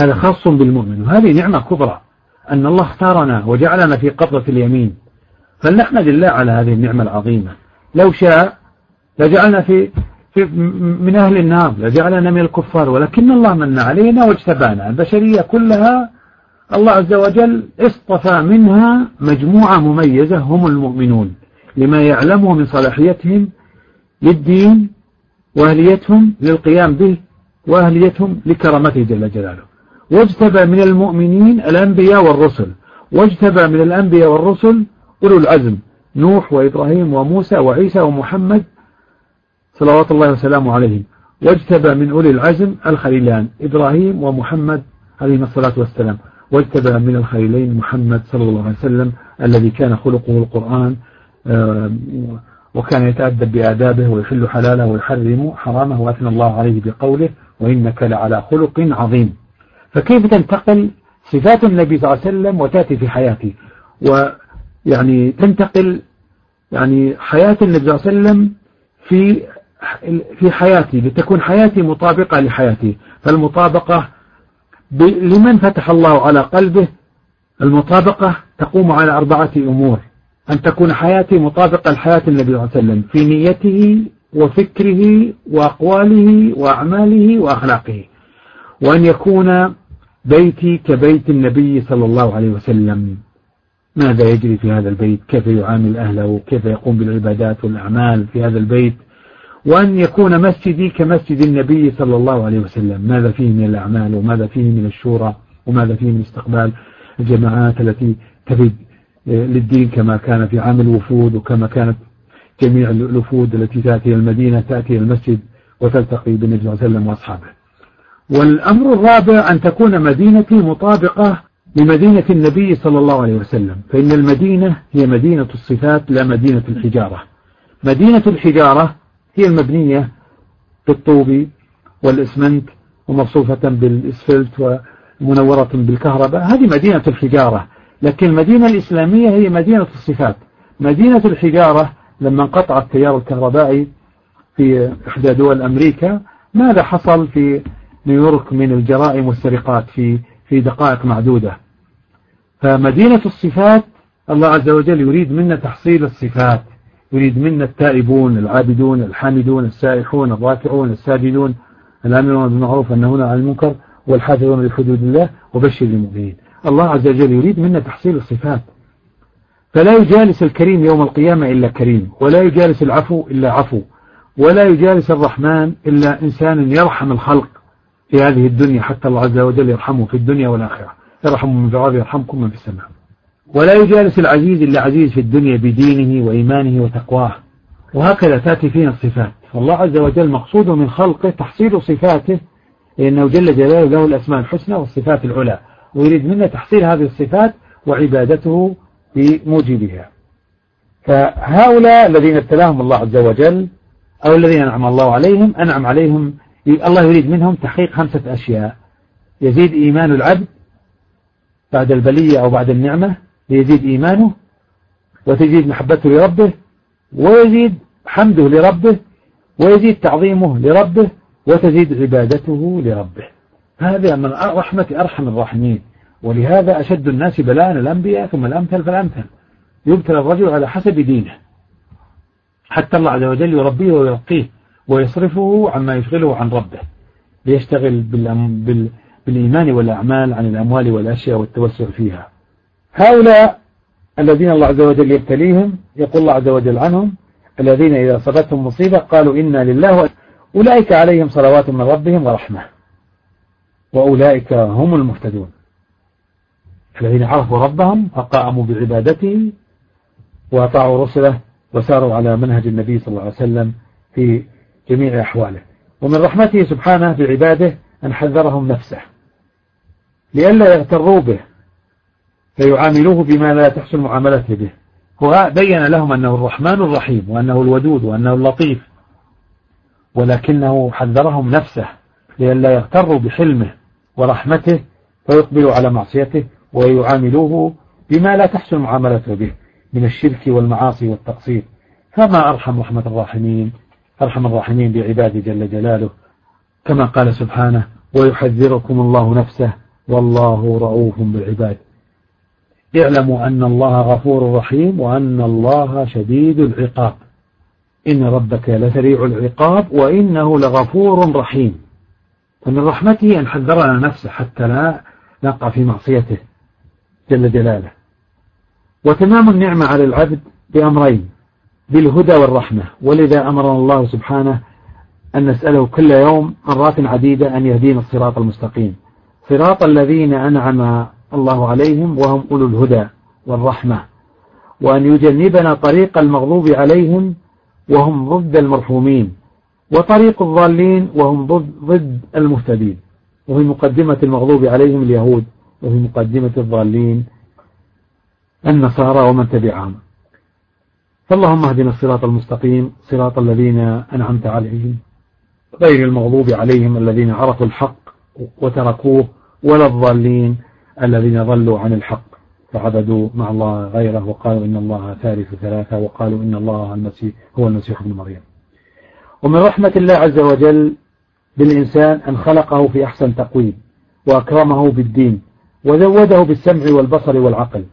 هذا خاص بالمؤمن وهذه نعمة كبرى. أن الله اختارنا وجعلنا في قبضة اليمين. فلنحمد الله على هذه النعمة العظيمة. لو شاء لجعلنا في, في من أهل النار لجعلنا من الكفار. ولكن الله من علينا واجتبانا. البشرية كلها الله عز وجل اصطفى منها مجموعة مميزة هم المؤمنون لما يعلمه من صلاحيتهم للدين وأهليتهم للقيام به وأهليتهم لكرامته جل جلاله. واجتبى من المؤمنين الأنبياء والرسل واجتبى من الأنبياء والرسل أولو العزم نوح وإبراهيم وموسى وعيسى ومحمد صلوات الله وسلامه عليهم. واجتبى من أولي العزم الخليلان إبراهيم ومحمد عليهم الصلاة والسلام. واجتبى من الخليلين محمد صلى الله عليه وسلم الذي كان خلقه القرآن آه، وكان يتأدب بآدابه ويحل حلاله ويحرم حرامه وأثنى الله عليه بقوله وإنك لعلى خلق عظيم. فكيف تنتقل صفات النبي صلى الله عليه وسلم وتأتي في حياتي ويعني تنتقل يعني حياة النبي صلى الله عليه وسلم في في حياتي لتكون حياتي مطابقة لحياتي. فالمطابقة لمن فتح الله على قلبه المطابقة تقوم على أربعة أمور. أن تكون حياتي مطابقة لحياة النبي صلى الله عليه وسلم في نيته وفكره وأقواله وأعماله وأخلاقه. وأن يكون بيتي كبيت النبي صلى الله عليه وسلم. ماذا يجري في هذا البيت؟ كيف يعامل أهله؟ كيف يقوم بالعبادات والأعمال في هذا البيت؟ وأن يكون مسجدي كمسجد النبي صلى الله عليه وسلم. ماذا فيه من الأعمال وماذا فيه من الشورى وماذا فيه من استقبال الجماعات التي تفيد للدين كما كان في عام الوفود وكما كانت جميع الوفود التي تأتي المدينة تأتي المسجد وتلتقي بالنبي صلى الله عليه وسلم وأصحابه. والأمر الرابع أن تكون مدينتي مطابقة لمدينة النبي صلى الله عليه وسلم. فإن المدينة هي مدينة الصفات لا مدينة الحجارة. مدينة الحجارة هي المبنية بالطوب والإسمنت ومصوفة بالإسفلت ومنورة بالكهرباء. هذه مدينة الحجارة لكن المدينة الإسلامية هي مدينة الصفات. مدينة الحجارة لما انقطع التيار الكهربائي في إحدى دول أمريكا ماذا حصل في نيويورك من الجرائم والسرقات في في دقائق معدودة؟ فمدينة الصفات الله عز وجل يريد منا تحصيل الصفات. يريد منا التائبون العابدون الحامدون السائحون الراكعون الساجدون الآمرون بالمعروف النهون عن المنكر والحافظون لحدود الله وبشر المؤمنين. الله عز وجل يريد منا تحصيل الصفات. فلا يجالس الكريم يوم القيامة إلا كريم ولا يجالس العفو إلا عفو ولا يجالس الرحمن إلا إنسان يرحم الخلق في هذه الدنيا حتى الله عز وجل يرحمه في الدنيا والآخرة. يرحم من في الأرض يرحمكم من في السماء. ولا يجالس العزيز إلا عزيز في الدنيا بدينه وإيمانه وتقواه. وهكذا تأتي فينا الصفات. فالله عز وجل مقصوده من خلقه تحصيل صفاته لأنه جل جلاله له الأسماء الحسنى والصفات العلى. ويريد منا تحصيل هذه الصفات وعبادته بموجبها. فهؤلاء الذين ابتلاهم الله عز وجل أو الذين أنعم الله عليهم أنعم عليهم الله يريد منهم تحقيق خمسة أشياء. يزيد إيمان العبد بعد البلية أو بعد النعمة ليزيد إيمانه وتزيد محبته لربه ويزيد حمده لربه ويزيد تعظيمه لربه وتزيد عبادته لربه. هذا من رحمة أرحم الراحمين. ولهذا أشد الناس بلاء الأنبياء ثم الأمثل فالأمثل. يبتلى الرجل على حسب دينه. حتى الله عز وجل يربيه ويرقيه ويصرفه عما يشغله عن ربه. ليشتغل بالإيمان والأعمال عن الأموال والأشياء والتوسع فيها. هؤلاء الذين الله عز وجل يبتليهم يقول الله عز وجل عنهم الذين إذا أصابتهم مصيبة قالوا إنا لله أولئك عليهم صلوات من ربهم ورحمة. وأولئك هم المهتدون. الذين عرفوا ربهم فقاموا بعبادته وأطاعوا رسله وساروا على منهج النبي صلى الله عليه وسلم في جميع أحواله. ومن رحمته سبحانه بعباده أن حذرهم نفسه. لئلا يغتروا به. فيعاملوه بما لا تحسن معاملته به. هو بين لهم أنه الرحمن الرحيم وأنه الودود وأنه اللطيف ولكنه حذرهم نفسه لئلا يغتروا بحلمه ورحمته فيقبلوا على معصيته ويعاملوه بما لا تحسن معاملته به من الشرك والمعاصي والتقصير. فما أرحم رحمة الراحمين؟ أرحم الراحمين بعباده جل جلاله. كما قال سبحانه ويحذركم الله نفسه والله رؤوف بالعباد. اعلموا أن الله غفور رحيم وأن الله شديد العقاب. إن ربك لسريع العقاب وإنه لغفور رحيم. فمن رحمته أن حذرنا نفسه حتى لا نقع في معصيته جل جلاله. وتمام النعمة على العبد بأمرين بالهدى والرحمة. ولذا أمرنا الله سبحانه أن نسأله كل يوم مرات عديدة أن يهدينا الصراط المستقيم. صراط الذين أنعم الله عليهم وهم أولو الهدى والرحمة. وأن يجنبنا طريق المغضوب عليهم وهم ضد المرحومين وطريق الضالين وهم ضد المهتدين. وفي مقدمة المغضوب عليهم اليهود وفي مقدمة الضالين النصارى ومن تبعهم. فاللهم اهدنا الصراط المستقيم صراط الذين أنعمت عليهم غير المغضوب عليهم الذين عرفوا الحق وتركوه ولا الضالين. الذين ضلوا عن الحق فعبدوا مع الله غيره وقالوا إن الله ثالث ثلاثة وقالوا إن الله المسيح هو المسيح ابن مريم. ومن رحمة الله عز وجل بالإنسان أن خلقه في أحسن تقويم وأكرمه بالدين وزوده بالسمع والبصر والعقل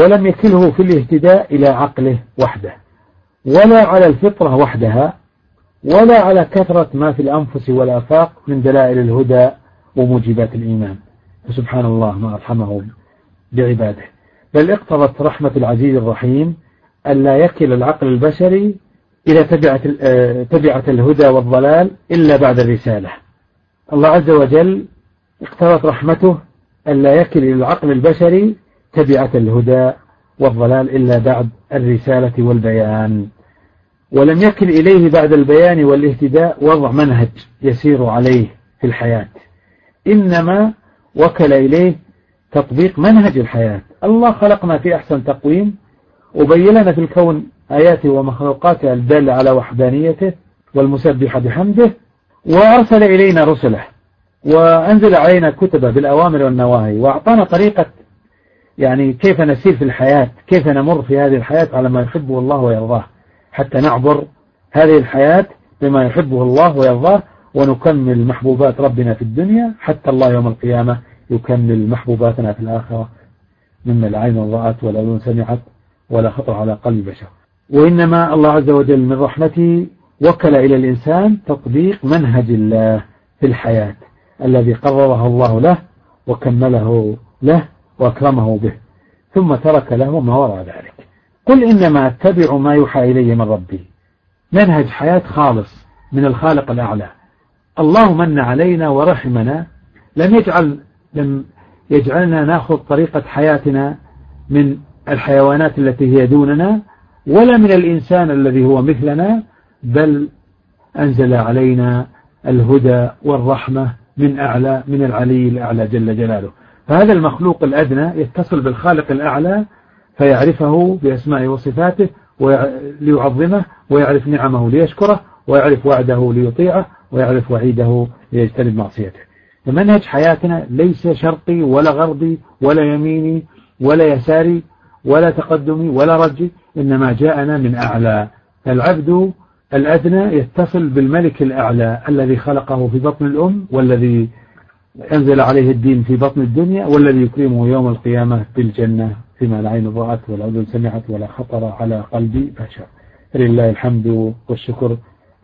ولم يكله في الاهتداء إلى عقله وحده ولا على الفطرة وحدها ولا على كثرة ما في الأنفس والآفاق من دلائل الهدى وموجبات الإيمان. فسبحان الله ما أرحمه بعباده. بل اقتضت رحمة العزيز الرحيم ألا يكل العقل البشري إلى تبعة, آه، تبعة الهدى والضلال إلا بعد الرسالة. الله عز وجل اقتضت رحمته ألا يكل إلى العقل البشري تبعة الهدى والضلال إلا بعد الرسالة والبيان. ولم يكل إليه بعد البيان والاهتداء وضع منهج يسير عليه في الحياة. إنما وكل إليه تطبيق منهج الحياة. الله خلقنا في أحسن تقويم وبين لنا في الكون آياته ومخلوقاته الدالة على وحدانيته والمسبحة بحمده وأرسل إلينا رسله وأنزل علينا كتبه بالأوامر والنواهي وأعطانا طريقة يعني كيف نسير في الحياة كيف نمر في هذه الحياة على ما يحبه الله ويرضاه حتى نعبر هذه الحياة بما يحبه الله ويرضاه ونكمل محبوبات ربنا في الدنيا حتى الله يوم القيامة يكمل محبوباتنا في الآخرة. مما العين رأت والأذن سمعت ولا خطر على قلب بشر. وإنما الله عز وجل من رحمته وكل إلى الإنسان تطبيق منهج الله في الحياة الذي قرره الله له وكمله له وأكرمه به ثم ترك له ما وراء ذلك. قل إنما اتبع ما يوحى إلي من ربي. منهج حياة خالص من الخالق الأعلى. الله من علينا ورحمنا لم يجعل لم يجعلنا نأخذ طريقة حياتنا من الحيوانات التي هي دوننا ولا من الإنسان الذي هو مثلنا بل أنزل علينا الهدى والرحمة من أعلى من العلي الأعلى جل جلاله. فهذا المخلوق الأدنى يتصل بالخالق الأعلى فيعرفه بأسمائه وصفاته ليعظمه ويعرف نعمه ليشكره ويعرف وعده ليطيعه ويعرف وعيده ليجتنب معصيته. فمنهج حياتنا ليس شرقي ولا غربي ولا يميني ولا يساري ولا تقدمي ولا رجي إنما جاءنا من أعلى. العبد الأدنى يتصل بالملك الأعلى الذي خلقه في بطن الأم والذي أنزل عليه الدين في بطن الدنيا والذي يكرمه يوم القيامة بالجنة فيما لا عين رأت ولا أذن سمعت ولا خطر على قلب بشر. لله الحمد والشكر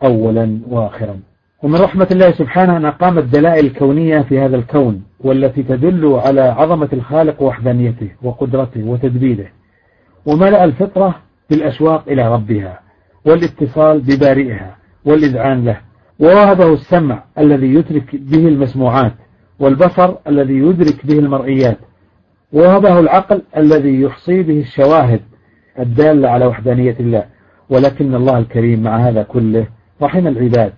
أولا وآخرا. ومن رحمة الله سبحانه أن أقام الدلائل الكونية في هذا الكون والتي تدل على عظمة الخالق ووحدانيته وقدرته وتدبيره وملأ الفطرة بالأشواق إلى ربها والاتصال ببارئها والإذعان له ووهبه السمع الذي يدرك به المسموعات والبصر الذي يدرك به المرئيات ووهبه العقل الذي يحصي به الشواهد الدالة على وحدانية الله ولكن الله الكريم مع هذا كله رحم العباد.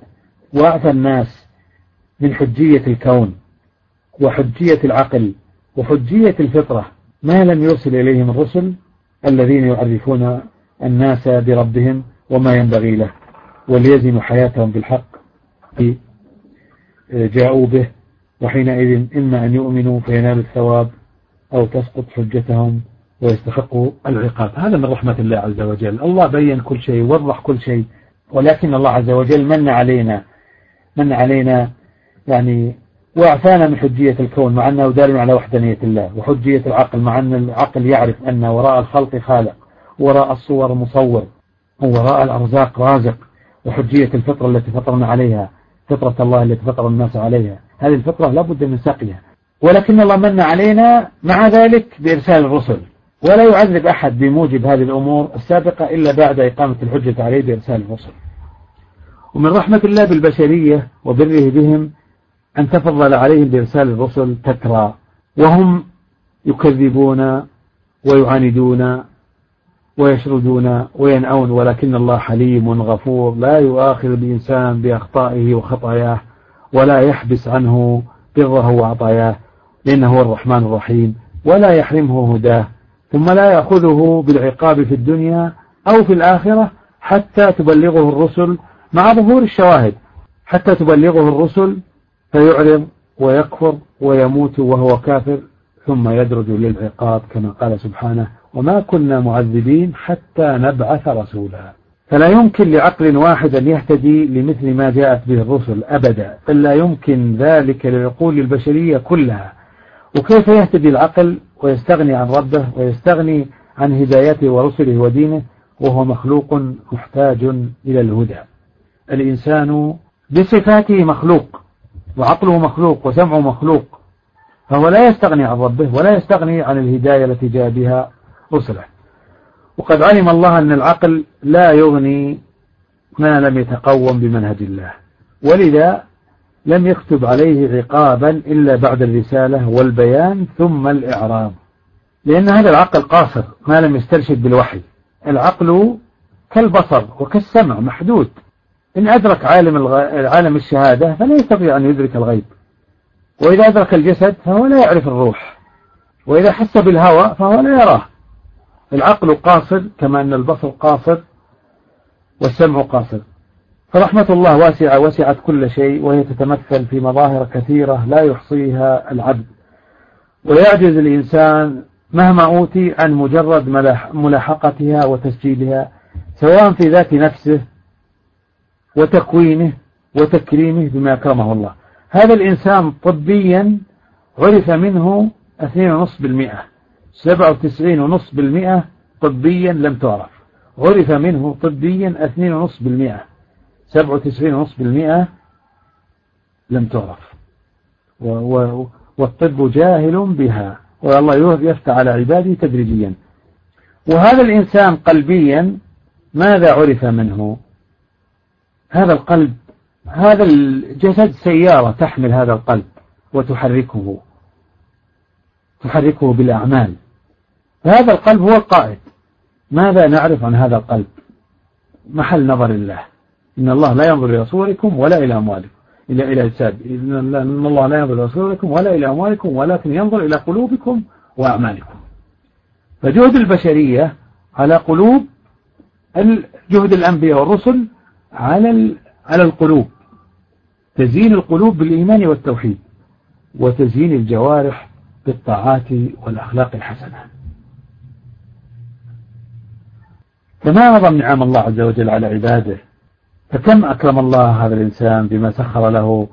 وأعطى الناس من حجية الكون وحجية العقل وحجية الفطرة. ما لم يرسل إليهم الرسل الذين يعرفون الناس بربهم وما ينبغي له وليزنوا حياتهم بالحق. جاءوا به وحينئذ إما أن يؤمنوا فينالوا الثواب أو تسقط حجتهم ويستحقوا العقاب. هذا من رحمة الله عز وجل. الله بين كل شيء وضح كل شيء. ولكن الله عز وجل من علينا من علينا يعني وأعفانا من حجية الكون مع أنه دال على وحدانية الله وحجية العقل مع أن العقل يعرف أن وراء الخلق خالق وراء الصور مصور وراء الأرزاق رازق وحجية الفطرة التي فطرنا عليها فطرة الله التي فطر الناس عليها. هذه الفطرة لابد من سقيها. ولكن الله من علينا مع ذلك بإرسال الرسل. ولا يعذب أحد بموجب هذه الأمور السابقة إلا بعد إقامة الحجة عليه بإرسال الرسل. ومن رحمة الله بالبشرية وبره بهم أن تفضل عليهم بإرسال الرسل تترى وهم يكذبون ويعاندون ويشردون وينأون ولكن الله حليم غفور لا يؤاخذ الإنسان بأخطائه وخطاياه ولا يحبس عنه بره وعطاياه لأنه هو الرحمن الرحيم ولا يحرمه هداه ثم لا يأخذه بالعقاب في الدنيا أو في الآخرة حتى تبلغه الرسل مع ظهور الشواهد حتى تبلغه الرسل فيعرض ويكفر ويموت وهو كافر ثم يدرج للعقاب كما قال سبحانه وما كنا معذبين حتى نبعث رسولا. فلا يمكن لعقل واحد أن يهتدي لمثل ما جاءت به الرسل أبدا بل لا يمكن ذلك للعقول البشرية كلها. وكيف يهتدي العقل ويستغني عن ربه ويستغني عن هدايته ورسله ودينه؟ وهو مخلوق محتاج إلى الهدى. الإنسان بصفاته مخلوق وعقله مخلوق وسمعه مخلوق فهو لا يستغني عن ربه ولا يستغني عن الهداية التي جاء بها رسله. وقد علم الله أن العقل لا يغني ما لم يتقوم بمنهج الله ولذا لم يكتب عليه عقابا إلا بعد الرسالة والبيان ثم الإعراب. لأن هذا العقل قاصر ما لم يسترشد بالوحي. العقل كالبصر وكالسمع محدود. إن أدرك عالم عالم الشهادة فلا يستطيع أن يدرك الغيب. وإذا أدرك الجسد فهو لا يعرف الروح. وإذا حس بالهوى فهو لا يراه. العقل قاصر كما أن البصر قاصر والسمع قاصر. فرحمة الله واسعة وسعت كل شيء وهي تتمثل في مظاهر كثيرة لا يحصيها العبد. ويعجز الإنسان مهما أوتي عن مجرد ملاحقتها وتسجيلها سواء في ذات نفسه وتكوينه وتكريمه بما أكرمه الله. هذا الإنسان طبيا عرف منه 2.5% 97.5% طبيا لم تعرف. عرف منه طبيا 2.5% 97.5% لم تعرف. والطب جاهل بها. والله يفتح على عباده تدريجيا. وهذا الإنسان قلبيا ماذا عرف منه؟ هذا القلب هذا الجسد سيارة تحمل هذا القلب وتحركه. تحركه بالأعمال. فهذا القلب هو القائد. ماذا نعرف عن هذا القلب؟ محل نظر الله. إن الله لا ينظر إلى صوركم ولا إلى أموالكم. إلى إلى الساد إن الله لا ينظر إلى صوركم ولا إلى أموالكم ولكن ينظر إلى قلوبكم وأعمالكم. فجهد البشرية على قلوب جهد الأنبياء والرسل على على القلوب. تزيين القلوب بالإيمان والتوحيد وتزيين الجوارح بالطاعات والأخلاق الحسنة. فما أعظم نعم الله عز وجل على عباده؟ فكم أكرم الله هذا الإنسان بما سخر له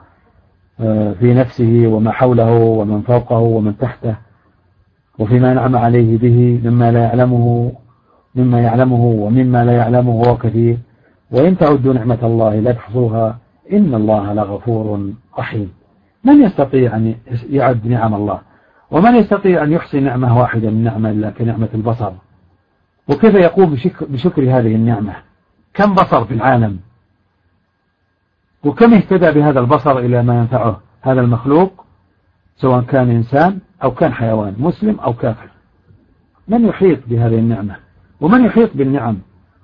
آه، في نفسه وما حوله ومن فوقه ومن تحته وفيما نعم عليه به مما لا يعلمه مما يعلمه ومما لا يعلمه هو كثير. وإن تعدوا نعمة الله لا تحصوها إن الله لغفور رحيم. من يستطيع أن يعد نعم الله؟ ومن يستطيع أن يحصي نعمة واحدة من نعمة إلا كنعمة البصر؟ وكيف يقوم بشكر هذه النعمة؟ كم بصر في العالم؟ وكم اهتدى بهذا البصر إلى ما ينفعه هذا المخلوق؟ سواء كان إنسان أو كان حيوان مسلم أو كافر. من يحيط بهذه النعمة؟ ومن يحيط بالنعم؟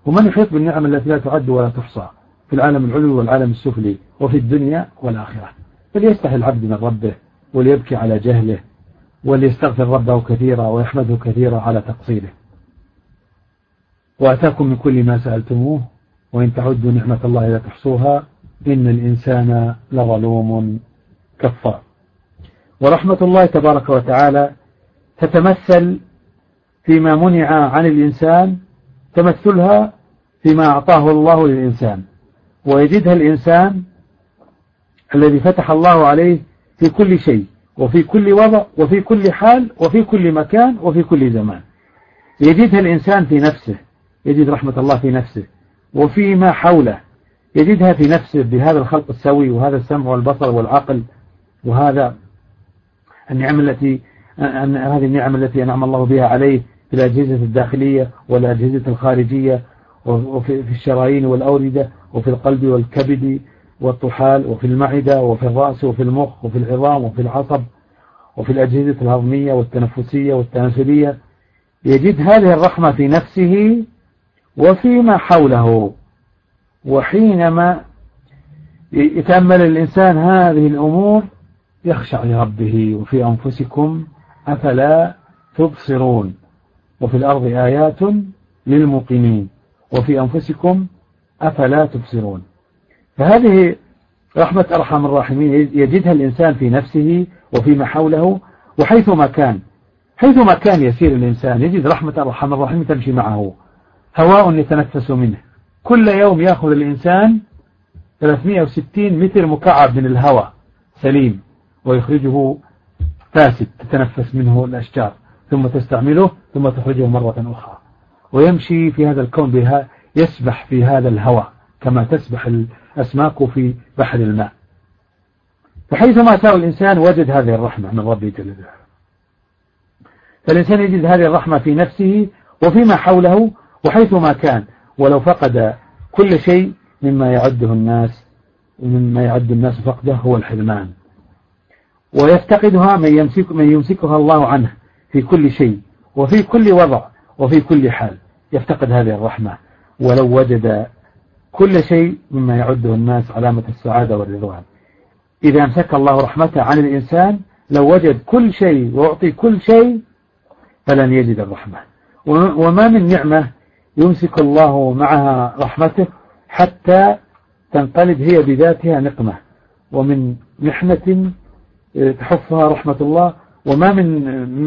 ومن يحيط بالنعم التي لا تعد ولا تحصى في العالم العلوي والعالم السفلي وفي الدنيا والآخرة. فليستحي العبد من ربه وليبكي على جهله وليستغفر ربه كثيرا ويحمده كثيرا على تقصيره. وأتاكم من كل ما سألتموه وإن تعدوا نعمة الله لا تحصوها إن الإنسان لظلوم كفار. ورحمة الله تبارك وتعالى تتمثل فيما منع عن الإنسان تمثلها فيما أعطاه الله للإنسان. ويجدها الإنسان الذي فتح الله عليه في كل شيء وفي كل وضع وفي كل حال وفي كل مكان وفي كل زمان. يجدها الإنسان في نفسه يجد رحمة الله في نفسه وفيما حوله يجدها في نفسه بهذا الخلق السوي وهذا السمع والبصر والعقل وهذا النعم التي هذه النعم التي أنعم الله بها عليه في الأجهزة الداخلية والأجهزة الخارجية وفي الشرايين والأوردة وفي القلب والكبد والطحال وفي المعدة وفي الرأس وفي المخ وفي العظام وفي العصب وفي الأجهزة الهضمية والتنفسية والتناسلية. يجد هذه الرحمة في نفسه وفيما حوله. وحينما يتأمل الإنسان هذه الأمور يخشع لربه وفي أنفسكم أفلا تبصرون. وفي الأرض آيات للمقيمين. وفي أنفسكم أفلا تبصرون. فهذه رحمة أرحم الراحمين يجدها الإنسان في نفسه وفيما حوله وحيثما كان حيثما كان يسير الإنسان يجد رحمة أرحم الراحمين تمشي معه هواء يتنفس منه. كل يوم يأخذ الإنسان 360 متر مكعب من الهواء سليم ويخرجه فاسد تتنفس منه الأشجار ثم تستعمله ثم تخرجه مرة أخرى. ويمشي في هذا الكون بها يسبح في هذا الهواء كما تسبح الأسماك في بحر الماء. فحيثما سار الإنسان وجد هذه الرحمة من ربه جل جلاله. فالإنسان يجد هذه الرحمة في نفسه وفيما حوله وحيثما كان ولو فقد كل شيء مما يعده الناس مما يعد الناس فقده هو الحرمان. ويفتقدها من, يمسك من يمسكها الله عنه في كل شيء وفي كل وضع. وفي كل حال يفتقد هذه الرحمة ولو وجد كل شيء مما يعده الناس علامة السعادة والرضوان. إذا امسك الله رحمته عن الإنسان لو وجد كل شيء ويعطي كل شيء فلن يجد الرحمة. وما من نعمة يمسك الله معها رحمته حتى تنقلب هي بذاتها نقمة. ومن محنة تحفها رحمة الله وما من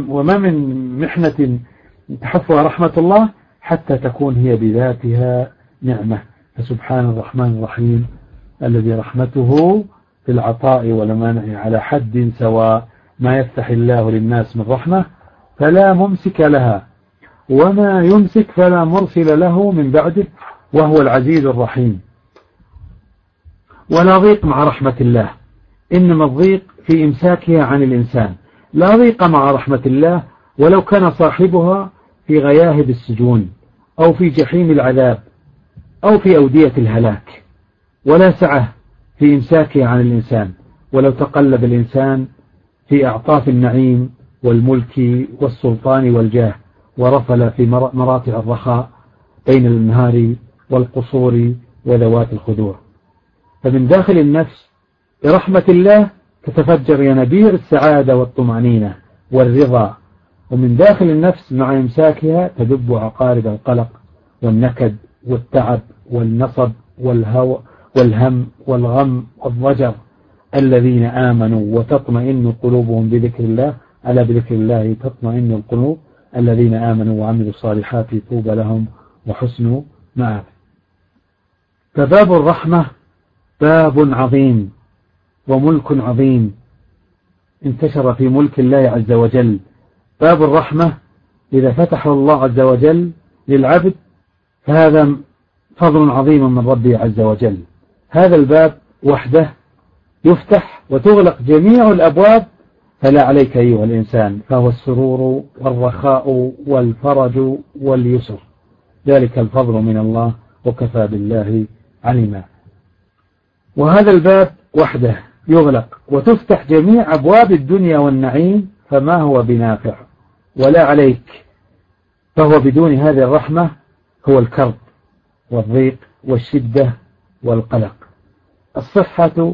وما من محنة تحفها رحمة الله حتى تكون هي بذاتها نعمة. فسبحان الرحمن الرحيم الذي رحمته في العطاء والمنع على حد سواء ما يفتح الله للناس من رحمة فلا ممسك لها وما يمسك فلا مرسل له من بعده وهو العزيز الرحيم. ولا ضيق مع رحمة الله إنما الضيق في إمساكها عن الإنسان. لا ضيق مع رحمة الله ولو كان صاحبها في غياهب السجون أو في جحيم العذاب أو في أودية الهلاك. ولا سعة في إمساكها عن الإنسان. ولو تقلب الإنسان في أعطاف النعيم والملك والسلطان والجاه ورفل في مراتع الرخاء بين الأنهار والقصور وذوات الخدور. فمن داخل النفس برحمة الله تتفجر ينابيع السعادة والطمأنينة والرضا. ومن داخل النفس مع إمساكها تدب عقارب القلق والنكد والتعب والنصب والهوى والهم والغم والضجر الذين آمنوا وتطمئن قلوبهم بذكر الله. ألا بذكر الله تطمئن القلوب؟ الذين آمنوا وعملوا الصالحات طوبى لهم وحسن مآب. فباب الرحمة باب عظيم وملك عظيم. انتشر في ملك الله عز وجل باب الرحمة إذا فتحه الله عز وجل للعبد فهذا فضل عظيم من ربه عز وجل. هذا الباب وحده يفتح وتغلق جميع الأبواب فلا عليك أيها الإنسان فهو السرور والرخاء والفرج واليسر. ذلك الفضل من الله وكفى بالله علما وهذا الباب وحده يغلق وتفتح جميع أبواب الدنيا والنعيم فما هو بنافع؟ ولا عليك. فهو بدون هذه الرحمة هو الكرب والضيق والشدة والقلق. الصحة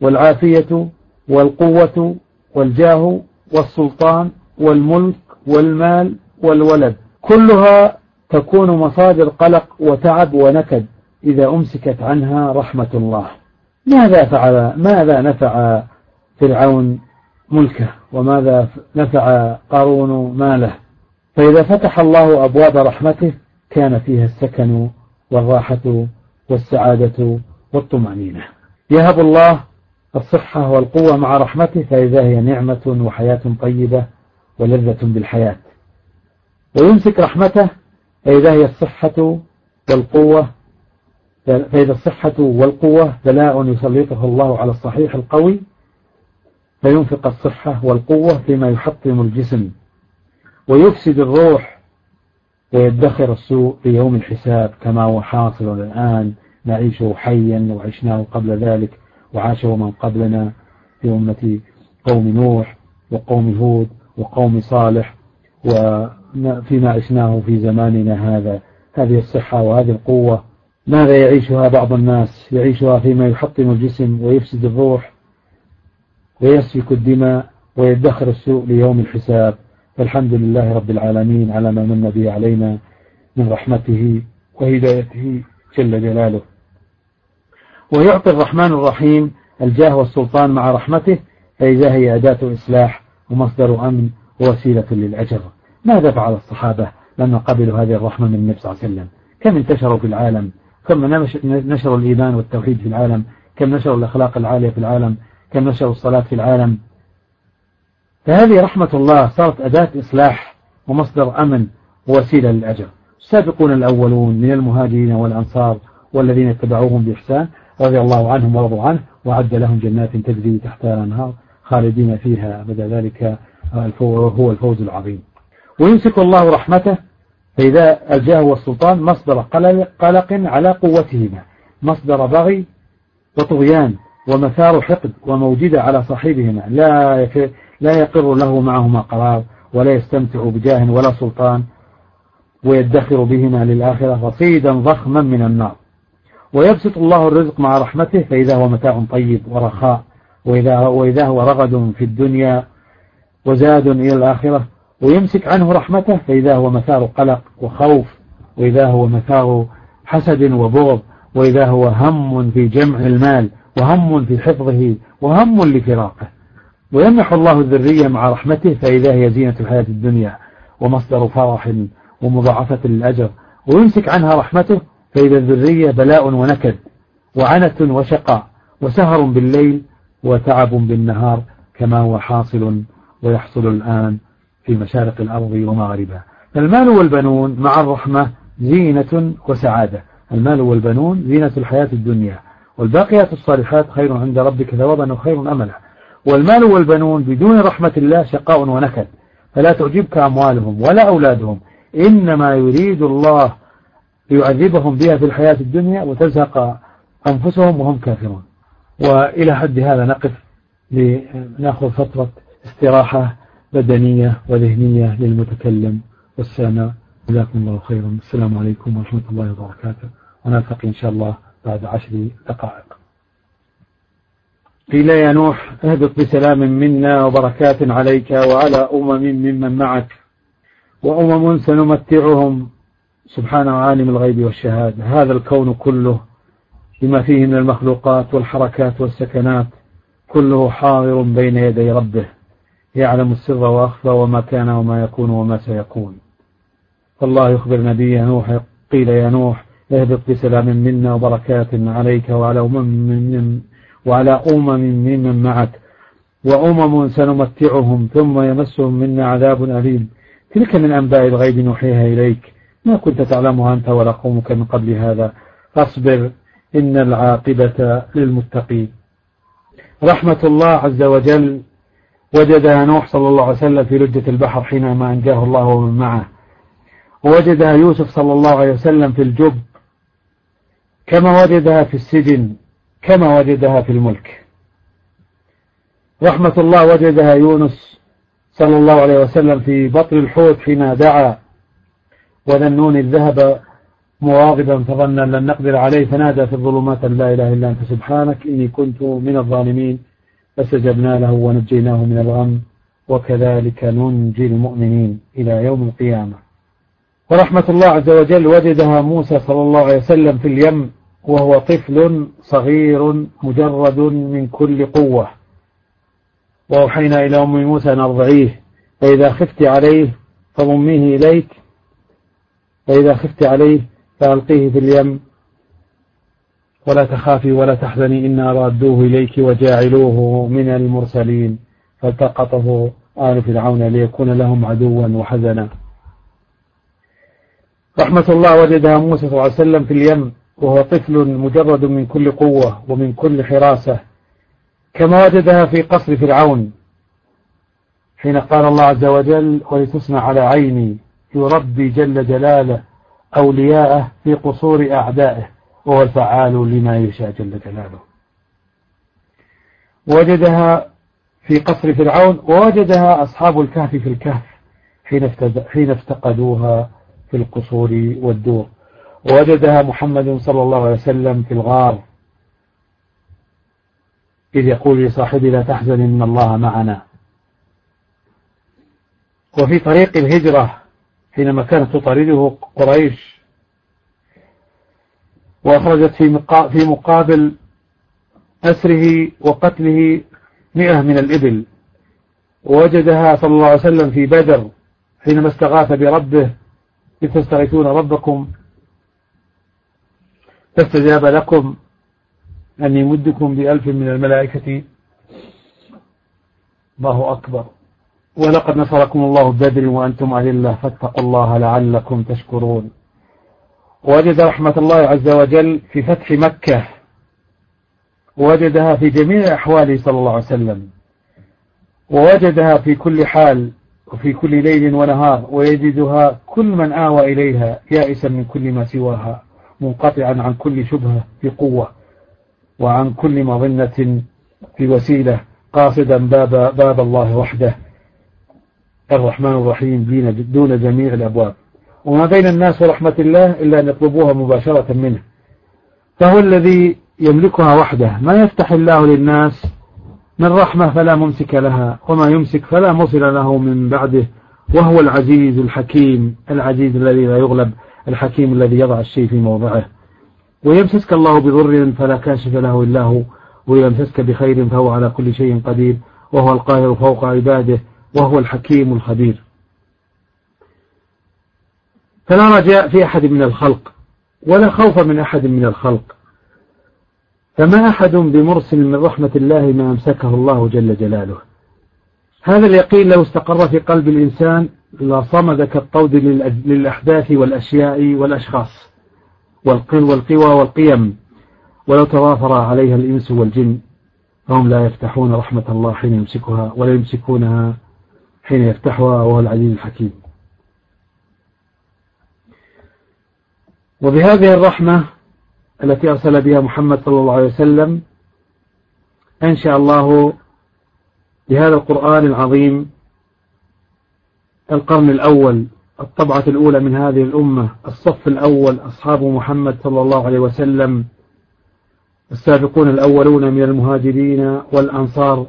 والعافية والقوة والجاه والسلطان والملك والمال والولد. كلها تكون مصادر قلق وتعب ونكد إذا أمسكت عنها رحمة الله. ماذا فعل ماذا نفع فرعون ملكه؟ وماذا نفع قارون ماله. فإذا فتح الله أبواب رحمته كان فيها السكن والراحة والسعادة والطمأنينة. يهب الله الصحة والقوة مع رحمته فإذا هي نعمة وحياة طيبة ولذة بالحياة. ويمسك رحمته فإذا هي الصحة والقوة فإذا الصحة والقوة بلاء يسلطه الله على الصحيح القوي فينفق الصحة والقوة فيما يحطم الجسم ويفسد الروح ويدخر السوء في يوم الحساب كما هو حاصل الآن. نعيشه حيا وعشناه قبل ذلك وعاشه من قبلنا في أمة قوم نوح وقوم هود وقوم صالح وفيما عشناه في زماننا هذا. هذه الصحة وهذه القوة ماذا يعيشها بعض الناس؟ يعيشها فيما يحطم الجسم ويفسد الروح ويسفك الدماء ويدخر السوء ليوم الحساب. فالحمد لله رب العالمين على ما من به علينا من رحمته وهدايته جل جلاله. ويعطي الرحمن الرحيم الجاه والسلطان مع رحمته فإذا هي أداة إصلاح ومصدر أمن ووسيلة للأجر. ماذا فعل الصحابة لما قبلوا هذه الرحمة من النبي صلى الله عليه وسلم؟ كم انتشروا في العالم؟ كم نشروا الإيمان والتوحيد في العالم؟ كم نشروا الأخلاق العالية في العالم؟ كم نشروا الصلاة في العالم. فهذه رحمة الله صارت أداة إصلاح ومصدر أمن ووسيلة للأجر. السابقون الأولون من المهاجرين والأنصار والذين اتبعوهم بإحسان رضي الله عنهم ورضوا عنه وعد لهم جنات تجري تحتها الأنهار خالدين فيها أبدا ذلك هو الفوز العظيم. ويمسك الله رحمته فإذا ألجأه والسلطان مصدر قلق على قوتهما مصدر بغي وطغيان. ومثار حقد وموجدة على صاحبهما. لا لا يقر له معهما قرار ولا يستمتع بجاه ولا سلطان ويدخر بهما للآخرة رصيدا ضخما من النار. ويبسط الله الرزق مع رحمته فإذا هو متاع طيب ورخاء وإذا, وإذا هو رغد في الدنيا وزاد إلى الآخرة ويمسك عنه رحمته فإذا هو مثار قلق وخوف وإذا هو مثار حسد وبغض وإذا هو هم في جمع المال وهم في حفظه وهم لفراقه. ويمنح الله الذرية مع رحمته فإذا هي زينة الحياة الدنيا ومصدر فرح ومضاعفة للأجر ويمسك عنها رحمته فإذا الذرية بلاء ونكد وعنت وشقاء وسهر بالليل وتعب بالنهار كما هو حاصل ويحصل الآن في مشارق الأرض ومغاربها المال والبنون مع الرحمة زينة وسعادة. المال والبنون زينة الحياة الدنيا. والباقيات الصالحات خير عند ربك ثوابا وخير أملا. والمال والبنون بدون رحمة الله شقاء ونكد. فلا تعجبك أموالهم ولا أولادهم. إنما يريد الله ليعذبهم بها في الحياة الدنيا وتزهق أنفسهم وهم كافرون. وإلى حد هذا نقف لنأخذ فترة استراحة بدنية وذهنية للمتكلم والسامع. جزاكم الله خيرا. السلام عليكم ورحمة الله وبركاته. ونلتقي إن شاء الله بعد عشر دقائق. قيل يا نوح اهبط بسلام منا وبركات عليك وعلى أمم ممن معك وأمم سنمتعهم. سبحان عالم الغيب والشهادة هذا الكون كله بما فيه من المخلوقات والحركات والسكنات كله حاضر بين يدي ربه يعلم السر وأخفى وما كان وما يكون وما سيكون. فالله يخبر نبيه نوح. قيل يا نوح اهبط بسلام منا وبركات عليك وعلى أمم من وعلى أمم ممن معك. وأمم سنمتعهم ثم يمسهم منا عذاب أليم. تلك من أنباء الغيب نوحيها إليك. ما كنت تعلمها أنت ولا قومك من قبل هذا. فاصبر إن العاقبة للمتقين. رحمة الله عز وجل وجدها نوح صلى الله عليه وسلم في لجة البحر حينما أنجاه الله ومن معه. ووجدها يوسف صلى الله عليه وسلم في الجب كما وجدها في السجن كما وجدها في الملك. رحمة الله وجدها يونس صلى الله عليه وسلم في بطن الحوت حين دعا وذنون الذهب مواغبا فظن لن نقدر عليه فنادى في الظلمات لا إله إلا أنت سبحانك إني كنت من الظالمين فسجبنا له ونجيناه من الغم وكذلك ننجي المؤمنين إلى يوم القيامة. ورحمة الله عز وجل وجدها موسى صلى الله عليه وسلم في اليم وهو طفل صغير مجرد من كل قوة. وأوحينا إلى أم موسى أن أرضعيه. فإذا خفت عليه فضميه إليك. فإذا خفت عليه فألقيه في اليم. ولا تخافي ولا تحزني إنا رادوه إليك وجاعلوه من المرسلين. فالتقطه آل فرعون ليكون لهم عدوا وحزنا. رحمة الله وجدها موسى صلى الله عليه وسلم في اليم. وهو طفل مجرد من كل قوة ومن كل حراسة كما وجدها في قصر فرعون حين قال الله عز وجل ولتصنع على عيني يربي جل جلاله أولياءه في قصور أعدائه وهو الفعال لما يشاء جل جلاله وجدها في قصر فرعون ووجدها أصحاب الكهف في الكهف حين افتقدوها في القصور والدور. ووجدها محمد صلى الله عليه وسلم في الغار. إذ يقول لصاحبي لا تحزن إن الله معنا. وفي طريق الهجرة حينما كانت تطارده قريش وأخرجت في مقابل أسره وقتله مئة من الإبل. ووجدها صلى الله عليه وسلم في بدر حينما استغاث بربه إذ تستغيثون ربكم؟ فاستجاب لكم أن يمدكم بألف من الملائكة. الله أكبر. ولقد نصركم الله بدر وأنتم أذلة فاتقوا الله لعلكم تشكرون. وجد رحمة الله عز وجل في فتح مكة. ووجدها في جميع أحواله صلى الله عليه وسلم. ووجدها في كل حال وفي كل ليل ونهار. ويجدها كل من آوى إليها يائسا من كل ما سواها. منقطعا عن كل شبهة في قوة وعن كل مظنة في وسيلة قاصدا باب, باب الله وحده. الرحمن الرحيم دون جميع الأبواب. وما بين الناس ورحمة الله إلا أن يطلبوها مباشرة منه. فهو الذي يملكها وحده. ما يفتح الله للناس من رحمة فلا ممسك لها وما يمسك فلا مصل له من بعده. وهو العزيز الحكيم العزيز الذي لا يغلب. الحكيم الذي يضع الشيء في موضعه. ويمسسك الله بضر فلا كاشف له إلا هو ويمسسك بخير فهو على كل شيء قدير وهو القاهر فوق عباده وهو الحكيم الخبير. فلا رجاء في أحد من الخلق ولا خوف من أحد من الخلق. فما أحد بمرسل من رحمة الله ما أمسكه الله جل جلاله. هذا اليقين لو استقر في قلب الإنسان لصمد كالطود للأحداث والأشياء والأشخاص والقوى والقيم ولو توافر عليها الإنس والجن فهم لا يفتحون رحمة الله حين يمسكها ولا يمسكونها حين يفتحها وهو العزيز الحكيم. وبهذه الرحمة التي أرسل بها محمد صلى الله عليه وسلم أنشأ الله بهذا القرآن العظيم القرن الأول الطبعة الأولى من هذه الأمة الصف الأول أصحاب محمد صلى الله عليه وسلم السابقون الأولون من المهاجرين والأنصار.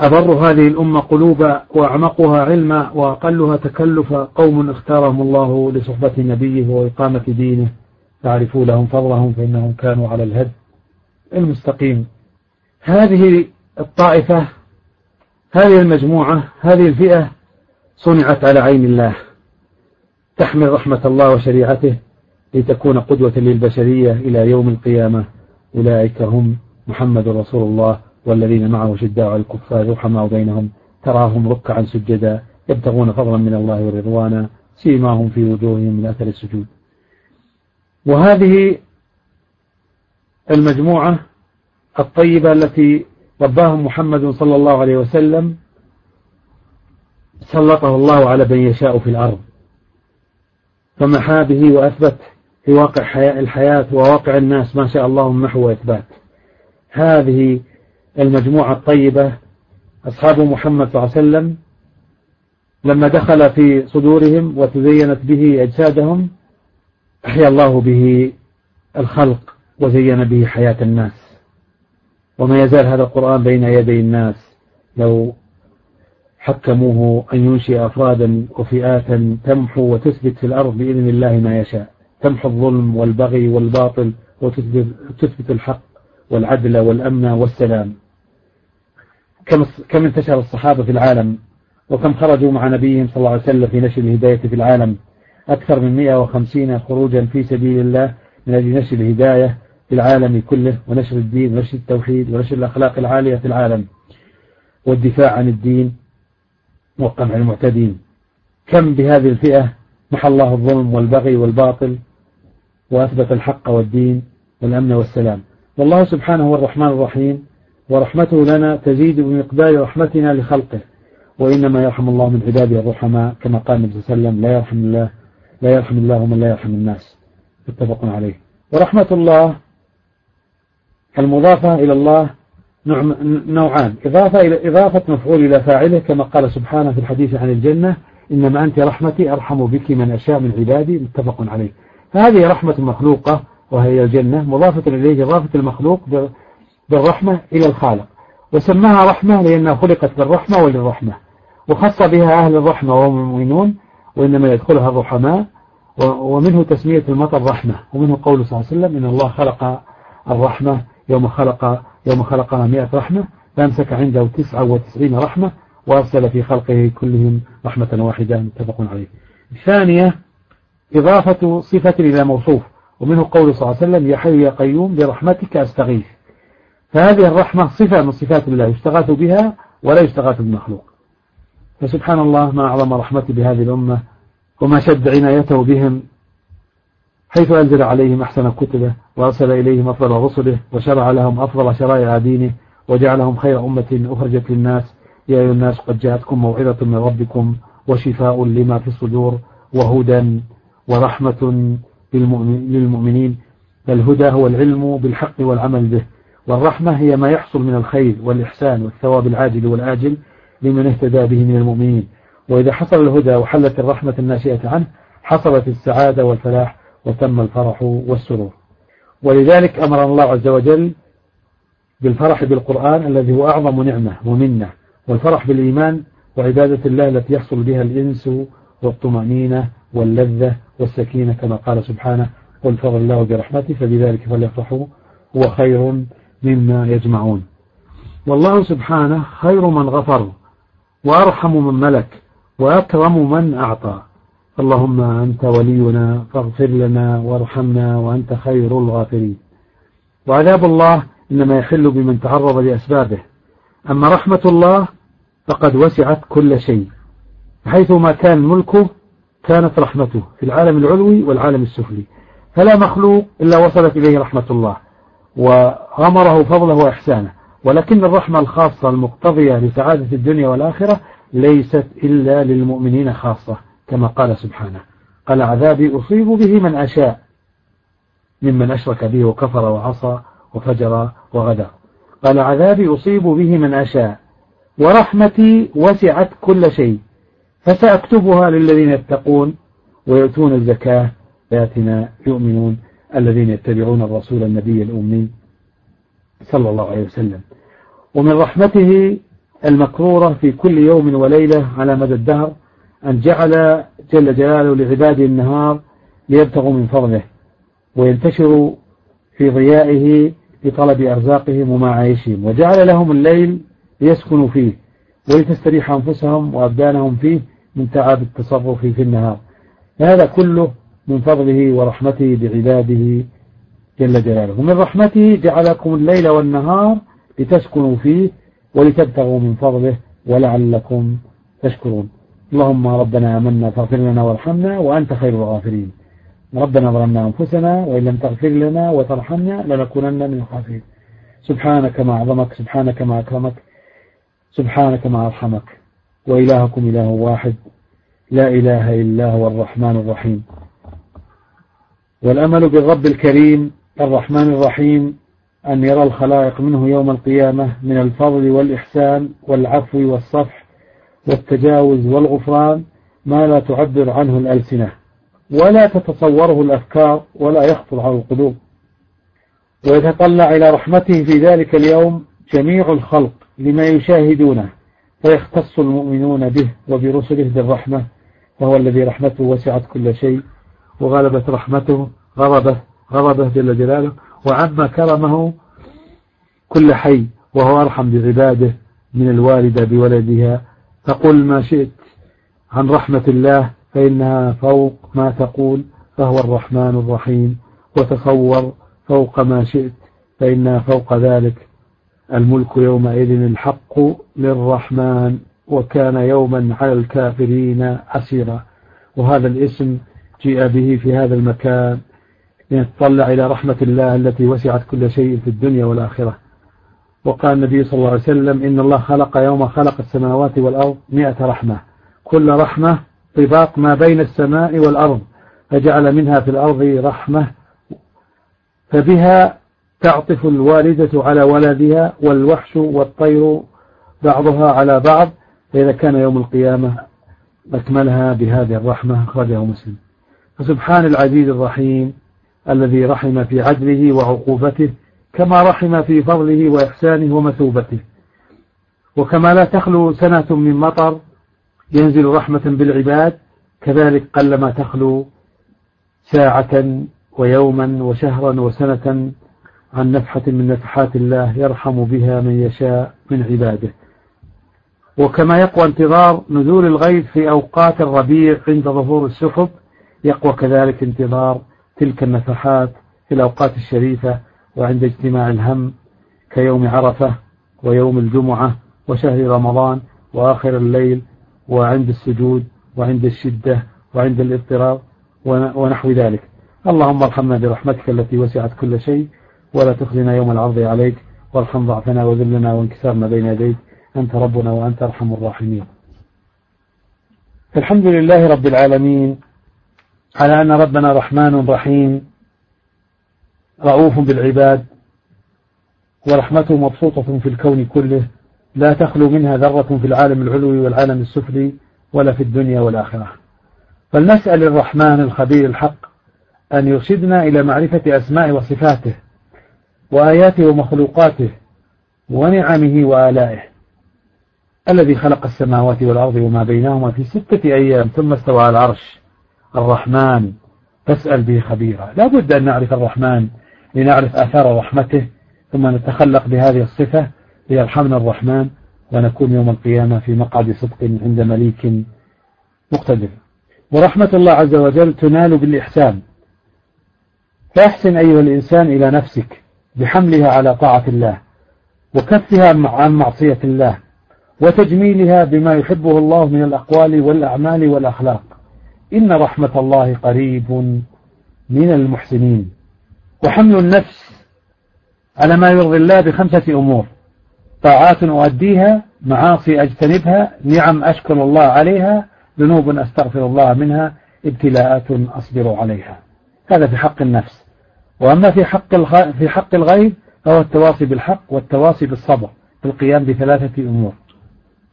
أبر هذه الأمة قلوبا وأعمقها علما وأقلها تكلفا قوم اختارهم الله لصحبة نبيه وإقامة دينه. تعرفوا لهم فضلهم فإنهم كانوا على الهد المستقيم. هذه الطائفة هذه المجموعة هذه الفئة صنعت على عين الله. تحمل رحمة الله وشريعته لتكون قدوة للبشرية إلى يوم القيامة. أولئك هم محمد رسول الله والذين معه شداء على الكفار رحماء بينهم. تراهم ركعا سجدا يبتغون فضلا من الله ورضوانا سيماهم في وجوههم من أثر السجود. وهذه المجموعة الطيبة التي رباهم محمد صلى الله عليه وسلم سلطه الله على من يشاء في الأرض. فمحى به وأثبت في واقع الحياة وواقع الناس ما شاء الله محو وإثبات. هذه المجموعة الطيبة أصحاب محمد صلى الله عليه وسلم لما دخل في صدورهم وتزينت به أجسادهم أحيا الله به الخلق وزين به حياة الناس. وما يزال هذا القرآن بين يدي الناس. لو حكموه أن ينشئ أفرادا وفئات تمحو وتثبت في الأرض بإذن الله ما يشاء. تمحو الظلم والبغي والباطل وتثبت الحق والعدل والأمن والسلام. كم انتشر الصحابة في العالم وكم خرجوا مع نبيهم صلى الله عليه وسلم في نشر الهداية في العالم. أكثر من 150 خروجا في سبيل الله من أجل نشر الهداية في العالم كله ونشر الدين ونشر التوحيد ونشر الأخلاق العالية في العالم. والدفاع عن الدين وقمع المعتدين. كم بهذه الفئة محى الله الظلم والبغي والباطل وأثبت الحق والدين والأمن والسلام. والله سبحانه هو الرحمن الرحيم ورحمته لنا تزيد بمقدار رحمتنا لخلقه. وإنما يرحم الله من عباده الرحماء كما قال النبي صلى الله عليه وسلم لا يرحم الله لا يرحم الله من لا يرحم الناس. متفق عليه. ورحمة الله المضافة إلى الله نوعان. إضافة إلى إضافة مفعول إلى فاعله كما قال سبحانه في الحديث عن الجنة إنما أنت رحمتي أرحم بك من أشاء من عبادي متفق عليه. فهذه رحمة مخلوقة وهي الجنة مضافة إليه إضافة المخلوق بالرحمة إلى الخالق. وسماها رحمة لأنها خلقت بالرحمة وللرحمة. وخص بها أهل الرحمة وهم المؤمنون وإنما يدخلها الرحماء ومنه تسمية المطر رحمة ومنه قول صلى الله عليه وسلم إن الله خلق الرحمة يوم خلق يوم خلقها مئة رحمة فأمسك عنده تسعة وتسعين رحمة وأرسل في خلقه كلهم رحمة واحدة متفق عليه. الثانية إضافة صفة إلى موصوف ومنه قول صلى الله عليه وسلم يا حي يا قيوم برحمتك أستغيث. فهذه الرحمة صفة من صفات الله يستغاث بها ولا يستغاث بالمخلوق. فسبحان الله ما أعظم رحمته بهذه الأمة وما شد عنايته بهم حيث أنزل عليهم أحسن كتبه وأرسل إليهم أفضل رسله وشرع لهم أفضل شرائع دينه وجعلهم خير أمة أخرجت للناس. يا أيها الناس قد جاءتكم موعظة من ربكم وشفاء لما في الصدور وهدى ورحمة للمؤمنين. فالهدى هو العلم بالحق والعمل به. والرحمة هي ما يحصل من الخير والإحسان والثواب العاجل والآجل لمن اهتدى به من المؤمنين. وإذا حصل الهدى وحلت الرحمة الناشئة عنه حصلت السعادة والفلاح وتم الفرح والسرور. ولذلك أمر الله عز وجل بالفرح بالقرآن الذي هو أعظم نعمة ومنة والفرح بالإيمان وعبادة الله التي يحصل بها الإنس والطمأنينة واللذة والسكينة كما قال سبحانه قل فضل الله برحمته فبذلك فليفرحوا هو خير مما يجمعون. والله سبحانه خير من غفر وأرحم من ملك وأكرم من أعطى. اللهم أنت ولينا فاغفر لنا وارحمنا وأنت خير الغافرين. وعذاب الله إنما يحل بمن تعرض لأسبابه. أما رحمة الله فقد وسعت كل شيء. حيثما كان ملكه كانت رحمته في العالم العلوي والعالم السفلي. فلا مخلوق إلا وصلت إليه رحمة الله وغمره فضله وإحسانه. ولكن الرحمة الخاصة المقتضية لسعادة الدنيا والآخرة ليست إلا للمؤمنين خاصة. كما قال سبحانه. قال عذابي أصيب به من أشاء ممن أشرك به وكفر وعصى وفجر وغدر. قال عذابي أصيب به من أشاء ورحمتي وسعت كل شيء فسأكتبها للذين يتقون ويؤتون الزكاة بآياتنا يؤمنون الذين يتبعون الرسول النبي الأمي صلى الله عليه وسلم. ومن رحمته المكرورة في كل يوم وليلة على مدى الدهر أن جعل جل جلاله لعباده النهار ليبتغوا من فضله وينتشروا في ضيائه لطلب أرزاقهم ومعايشهم وجعل لهم الليل ليسكنوا فيه ولتستريح أنفسهم وأبدانهم فيه من تعب التصرف في النهار. هذا كله من فضله ورحمته بعباده جل جلاله. ومن رحمته جعلكم الليل والنهار لتسكنوا فيه ولتبتغوا من فضله ولعلكم تشكرون. اللهم ربنا آمنا فاغفر لنا وارحمنا وأنت خير الغافرين. ربنا ظلمنا أنفسنا وإن لم تغفر لنا وترحمنا لنكونن من الخاسرين. سبحانك ما أعظمك سبحانك ما أكرمك سبحانك ما أرحمك. وإلهكم إله واحد لا إله إلا هو الرحمن الرحيم. والأمل بالرب الكريم الرحمن الرحيم أن يرى الخلائق منه يوم القيامة من الفضل والإحسان والعفو والصفح والتجاوز والغفران ما لا تعبر عنه الألسنة ولا تتصوره الأفكار ولا يخطر على القلوب. ويتطلع إلى رحمته في ذلك اليوم جميع الخلق لما يشاهدونه فيختص المؤمنون به وبرسله بالرحمة وهو الذي رحمته وسعت كل شيء وغلبت رحمته غضبه غضبه جل جلاله وعم كرمه كل حي وهو أرحم بعباده من الوالدة بولدها فقل ما شئت عن رحمة الله فإنها فوق ما تقول فهو الرحمن الرحيم. وتصور فوق ما شئت فإنها فوق ذلك الملك يومئذ الحق للرحمن وكان يوما على الكافرين عسيرا وهذا الاسم جيء به في هذا المكان لنتطلع إلى رحمة الله التي وسعت كل شيء في الدنيا والآخرة. وقال النبي صلى الله عليه وسلم إن الله خلق يوم خلق السماوات والأرض مئة رحمة. كل رحمة طباق ما بين السماء والأرض فجعل منها في الأرض رحمة فبها تعطف الوالدة على ولدها والوحش والطير بعضها على بعض فإذا كان يوم القيامة أكملها بهذه الرحمة أخرجه مسلم. فسبحان العزيز الرحيم الذي رحم في عدله وعقوبته كما رحم في فضله وإحسانه ومثوبته. وكما لا تخلو سنة من مطر ينزل رحمة بالعباد كذلك قلما تخلو ساعة ويوما وشهرا وسنة عن نفحة من نفحات الله يرحم بها من يشاء من عباده. وكما يقوى انتظار نزول الغيث في أوقات الربيع عند ظهور السحب يقوى كذلك انتظار تلك النفحات في الأوقات الشريفة وعند اجتماع الهم كيوم عرفة ويوم الجمعة وشهر رمضان وآخر الليل وعند السجود وعند الشدة وعند الاضطراب ونحو ذلك. اللهم ارحمنا برحمتك التي وسعت كل شيء ولا تخزنا يوم العرض عليك وارحم ضعفنا وذلنا وانكسارنا بين يديك. أنت ربنا وأنت أرحم الراحمين. الحمد لله رب العالمين على أن ربنا رحمن رحيم رؤوف بالعباد ورحمته مبسوطة في الكون كله لا تخلو منها ذرة في العالم العلوي والعالم السفلي ولا في الدنيا والآخرة. فلنسأل الرحمن الخبير الحق أن يرشدنا إلى معرفة أسماء وصفاته وآياته ومخلوقاته ونعمه وآلائه الذي خلق السماوات والأرض وما بينهما في ستة أيام ثم استوى على العرش. الرحمن فاسأل به خبيرا. لا بد أن نعرف الرحمن لنعرف آثار رحمته ثم نتخلق بهذه الصفة ليرحمنا الرحمن ونكون يوم القيامة في مقعد صدق عند مليك مقتدر. ورحمة الله عز وجل تنال بالإحسان. فأحسن أيها الإنسان إلى نفسك بحملها على طاعة الله وكفها عن معصية الله وتجميلها بما يحبه الله من الأقوال والأعمال والأخلاق. إن رحمة الله قريب من المحسنين. وحمل النفس على ما يرضي الله بخمسة أمور. طاعات أؤديها معاصي أجتنبها نعم أشكر الله عليها ذنوب أستغفر الله منها ابتلاءات أصبر عليها. هذا في حق النفس. وأما في حق في حق الغيب فهو التواصي بالحق والتواصي بالصبر في القيام بثلاثة أمور.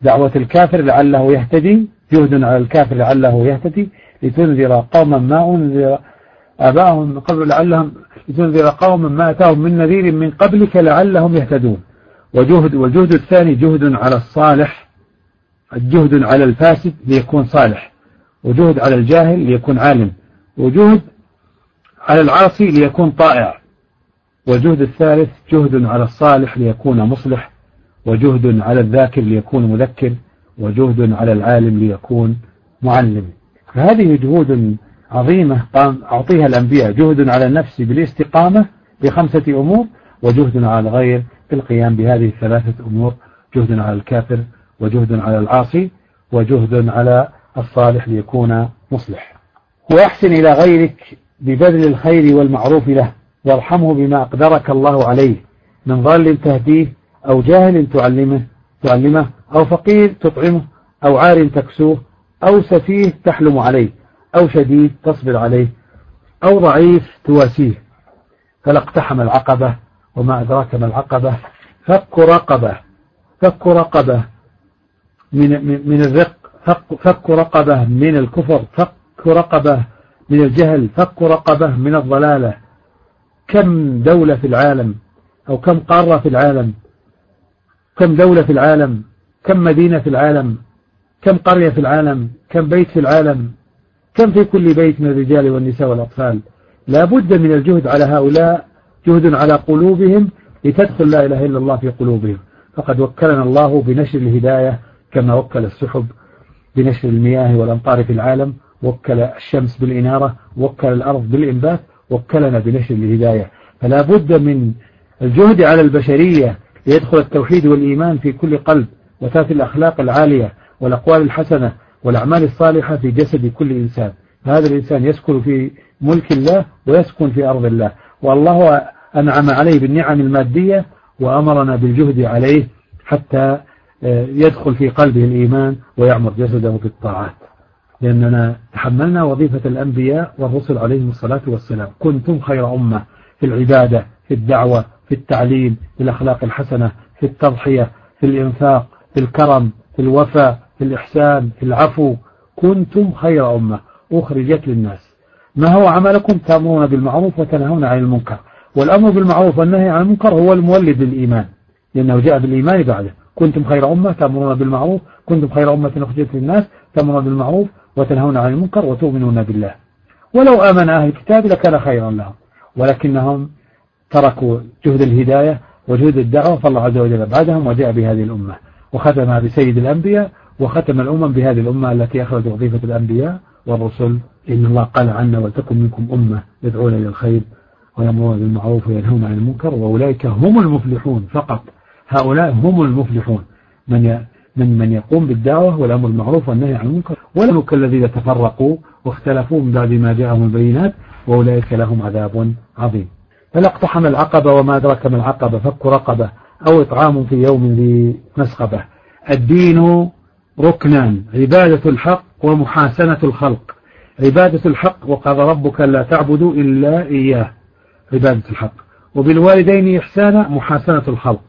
دعوة الكافر لعله يهتدي جهد على الكافر لعله يهتدي لتنذر قوما ما أنذر آباءهم من قبل لعلهم لتنذر قوما ما أتاهم من نذير من قبلك لعلهم يهتدون. وجهد والجهد الثاني جهد على الصالح. الجهد على الفاسد ليكون صالح. وجهد على الجاهل ليكون عالم. وجهد على العاصي ليكون طائع. والجهد الثالث جهد على الصالح ليكون مصلح. وجهد على الذاكر ليكون مذكر. وجهد على العالم ليكون معلم. فهذه جهود عظيمة. قام أعطيها الأنبياء جهد على النفس بالاستقامة بخمسة أمور وجهد على الغير في القيام بهذه الثلاثة أمور جهد على الكافر وجهد على العاصي وجهد على الصالح ليكون مصلح. وأحسن إلى غيرك ببذل الخير والمعروف له وارحمه بما أقدرك الله عليه من ضال تهديه أو جاهل تعلمه تعلمه أو فقير تطعمه أو عار تكسوه أو سفيه تحلم عليه. أو شديد تصبر عليه أو ضعيف تواسيه. فلا اقتحم العقبة وما أدراك ما العقبة. فك رقبة فك رقبة من, من الرق فك, فك رقبة من الكفر فك رقبة من الجهل فك رقبة من الضلالة. كم دولة في العالم أو كم قارة في العالم كم دولة في العالم كم مدينة في العالم كم قرية في العالم كم بيت في العالم كم في كل بيت من الرجال والنساء والأطفال. لا بد من الجهد على هؤلاء جهد على قلوبهم لتدخل لا إله إلا الله في قلوبهم. فقد وكلنا الله بنشر الهداية كما وكل السحب بنشر المياه والأمطار في العالم وكل الشمس بالإنارة وكل الأرض بالإنبات وكلنا بنشر الهداية. فلا بد من الجهد على البشرية ليدخل التوحيد والإيمان في كل قلب وتأتي الأخلاق العالية والأقوال الحسنة والأعمال الصالحة في جسد كل إنسان. هذا الإنسان يسكن في ملك الله ويسكن في أرض الله. والله أنعم عليه بالنعم المادية وأمرنا بالجهد عليه حتى آه، يدخل في قلبه الإيمان ويعمر جسده بالطاعات لأننا تحملنا وظيفة الأنبياء والرسل عليهم الصلاة والسلام. كنتم خير أمة في العبادة في الدعوة في التعليم في الأخلاق الحسنة في التضحية في الإنفاق في الكرم في الوفاء في الإحسان في العفو. كنتم خير أمة. أخرجت للناس. ما هو عملكم؟ تأمرون بالمعروف وتنهون عن المنكر. والأمر بالمعروف والنهي عن المنكر هو المولد للإيمان. لأنه جاء بالإيمان بعده. كنتم خير أمة تأمرون بالمعروف. كنتم خير أمة أخرجت للناس تأمرون بالمعروف وتنهون عن المنكر وتؤمنون بالله. ولو آمن أهل الكتاب لكان خيرا لهم. ولكنهم تركوا جهد الهداية وجهد الدعوة فالله عز وجل بعدهم وجاء بهذه الأمة. وختم بسيد الأنبياء وختم الأمم بهذه الأمة التي أخرج وظيفة الأنبياء والرسل. إن الله قال عنا ولتكن منكم أمة يدعون إلى الخير ويأمرون بالمعروف وينهون عن المنكر وأولئك هم المفلحون فقط. هؤلاء هم المفلحون. من من من يقوم بالدعوة والأمر بالمعروف والنهي عن المنكر ولم كالذين تفرقوا واختلفوا من بعد ما جاءهم البينات وأولئك لهم عذاب عظيم. فلا اقتحم العقبة وما أدرك ما العقبة؟ فك رقبة أو إطعام في يوم ذي مسخبة. الدين ركنان عبادة الحق ومحاسنة الخلق. عبادة الحق وقال ربك لا تعبدوا إلا إياه. عبادة الحق. وبالوالدين إحسانا محاسنة الخلق.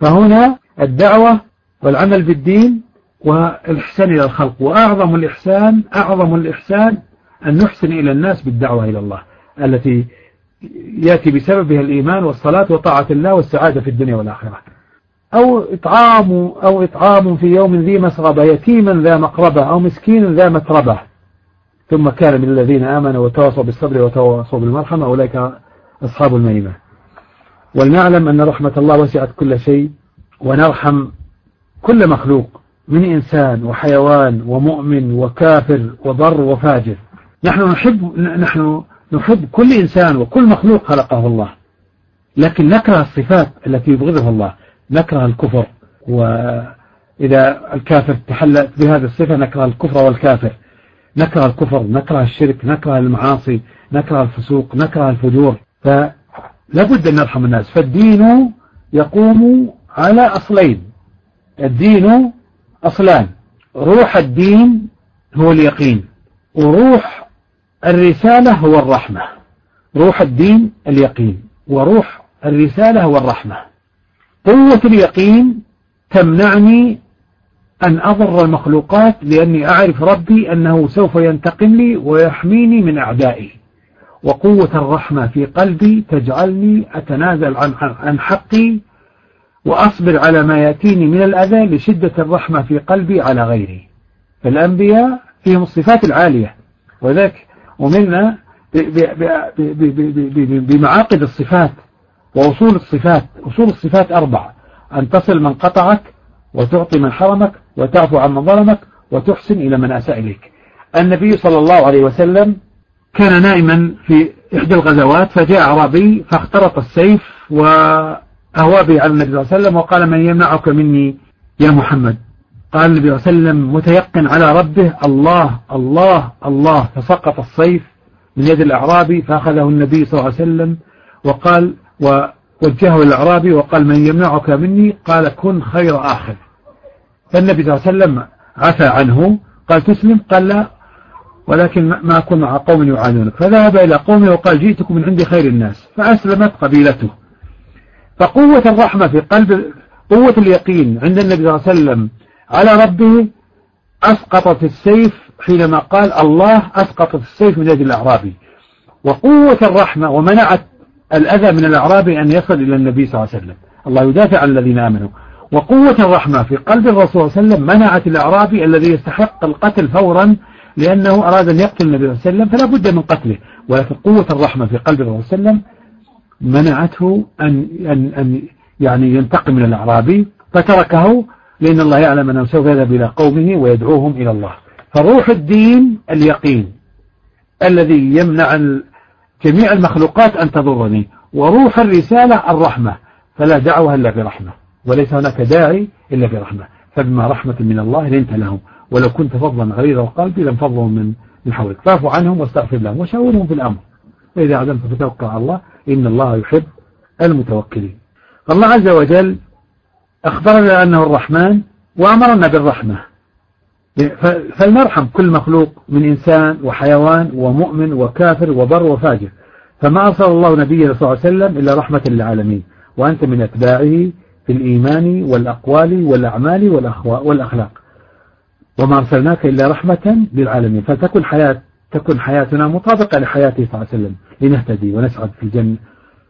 فهنا الدعوة والعمل بالدين والإحسان إلى الخلق. وأعظم الإحسان أعظم الإحسان أن نحسن إلى الناس بالدعوة إلى الله التي يأتي بسببها الإيمان والصلاة وطاعة الله والسعادة في الدنيا والآخرة. أو إطعام أو إطعام في يوم ذي مسغبة يتيما ذا مقربة أو مسكين ذا متربة. ثم كان من الذين آمنوا وتواصوا بالصبر وتواصوا بالمرحمة أولئك أصحاب الميمة ولنعلم أن رحمة الله وسعت كل شيء ونرحم كل مخلوق من إنسان وحيوان ومؤمن وكافر وبر وفاجر. نحن نحب نحن نحب كل إنسان وكل مخلوق خلقه الله. لكن نكره الصفات التي يبغضها الله. نكره الكفر وإذا الكافر تحلت بهذه الصفة نكره الكفر والكافر. نكره الكفر نكره الشرك نكره المعاصي نكره الفسوق نكره الفجور. فلا بد أن نرحم الناس. فالدين يقوم على أصلين. الدين أصلان. روح الدين هو اليقين وروح الرسالة هو الرحمة. روح الدين اليقين وروح الرسالة هو الرحمة. قوة اليقين تمنعني أن أضر المخلوقات لأني أعرف ربي أنه سوف ينتقم لي ويحميني من أعدائي. وقوة الرحمة في قلبي تجعلني أتنازل عن, عن حقي وأصبر على ما يأتيني من الأذى لشدة الرحمة في قلبي على غيري. فالأنبياء فيهم الصفات العالية وذلك ومنا بمعاقد الصفات. وأصول الصفات أصول الصفات أربع أن تصل من قطعك وتعطي من حرمك وتعفو عن من ظلمك وتحسن إلى من أساء إليك. النبي صلى الله عليه وسلم كان نائما في إحدى الغزوات فجاء أعرابي فاخترط السيف وأهوى به على النبي صلى الله عليه وسلم وقال من يمنعك مني يا محمد؟ قال النبي صلى الله عليه وسلم متيقن على ربه الله الله الله. فسقط السيف من يد الأعرابي فأخذه النبي صلى الله عليه وسلم وقال ووجهه الأعرابي وقال من يمنعك مني؟ قال كن خير آخر. فالنبي صلى الله عليه وسلم عفى عنه قال تسلم؟ قال لا ولكن ما أكون مع قوم يعانونك. فذهب إلى قومه وقال جئتكم من عند خير الناس. فأسلمت قبيلته. فقوة الرحمة في قلب قوة اليقين عند النبي صلى الله عليه وسلم على ربه أسقطت السيف حينما قال الله أسقطت السيف من يد الأعرابي. وقوة الرحمة ومنعت الأذى من الأعرابي أن يصل إلى النبي صلى الله عليه وسلم. الله يدافع عن الذين آمنوا. وقوة الرحمة في قلب الرسول صلى الله عليه وسلم منعت الأعرابي الذي يستحق القتل فورا لأنه أراد أن يقتل النبي صلى الله عليه وسلم فلا بد من قتله. ولكن قوة الرحمة في قلب الرسول صلى الله عليه وسلم منعته أن, أن, أن يعني ينتقم من الأعرابي فتركه لأن الله يعلم أنه سوف يذهب إلى قومه ويدعوهم إلى الله. فروح الدين اليقين الذي يمنع جميع المخلوقات أن تضرني وروح الرسالة الرحمة فلا دعوة إلا برحمة وليس هناك داعي إلا برحمة فبما رحمة من الله لنت لهم ولو كنت فضلا غريض القلب لم فضلوا من من حولك. فاعف عنهم واستغفر لهم وشاورهم في الأمر. فإذا عزمت فتوكل على الله إن الله يحب المتوكلين. الله عز وجل أخبرنا أنه الرحمن وأمرنا بالرحمة. فلنرحم كل مخلوق من إنسان وحيوان ومؤمن وكافر وبر وفاجر. فما أرسل الله نبينا صلى الله عليه وسلم إلا رحمة للعالمين. وأنت من أتباعه في الإيمان والأقوال والأعمال والأخلاق. وما أرسلناك إلا رحمة للعالمين. فتكن حياة تكن حياتنا مطابقة لحياته صلى الله عليه وسلم. لنهتدي ونسعد في الجنة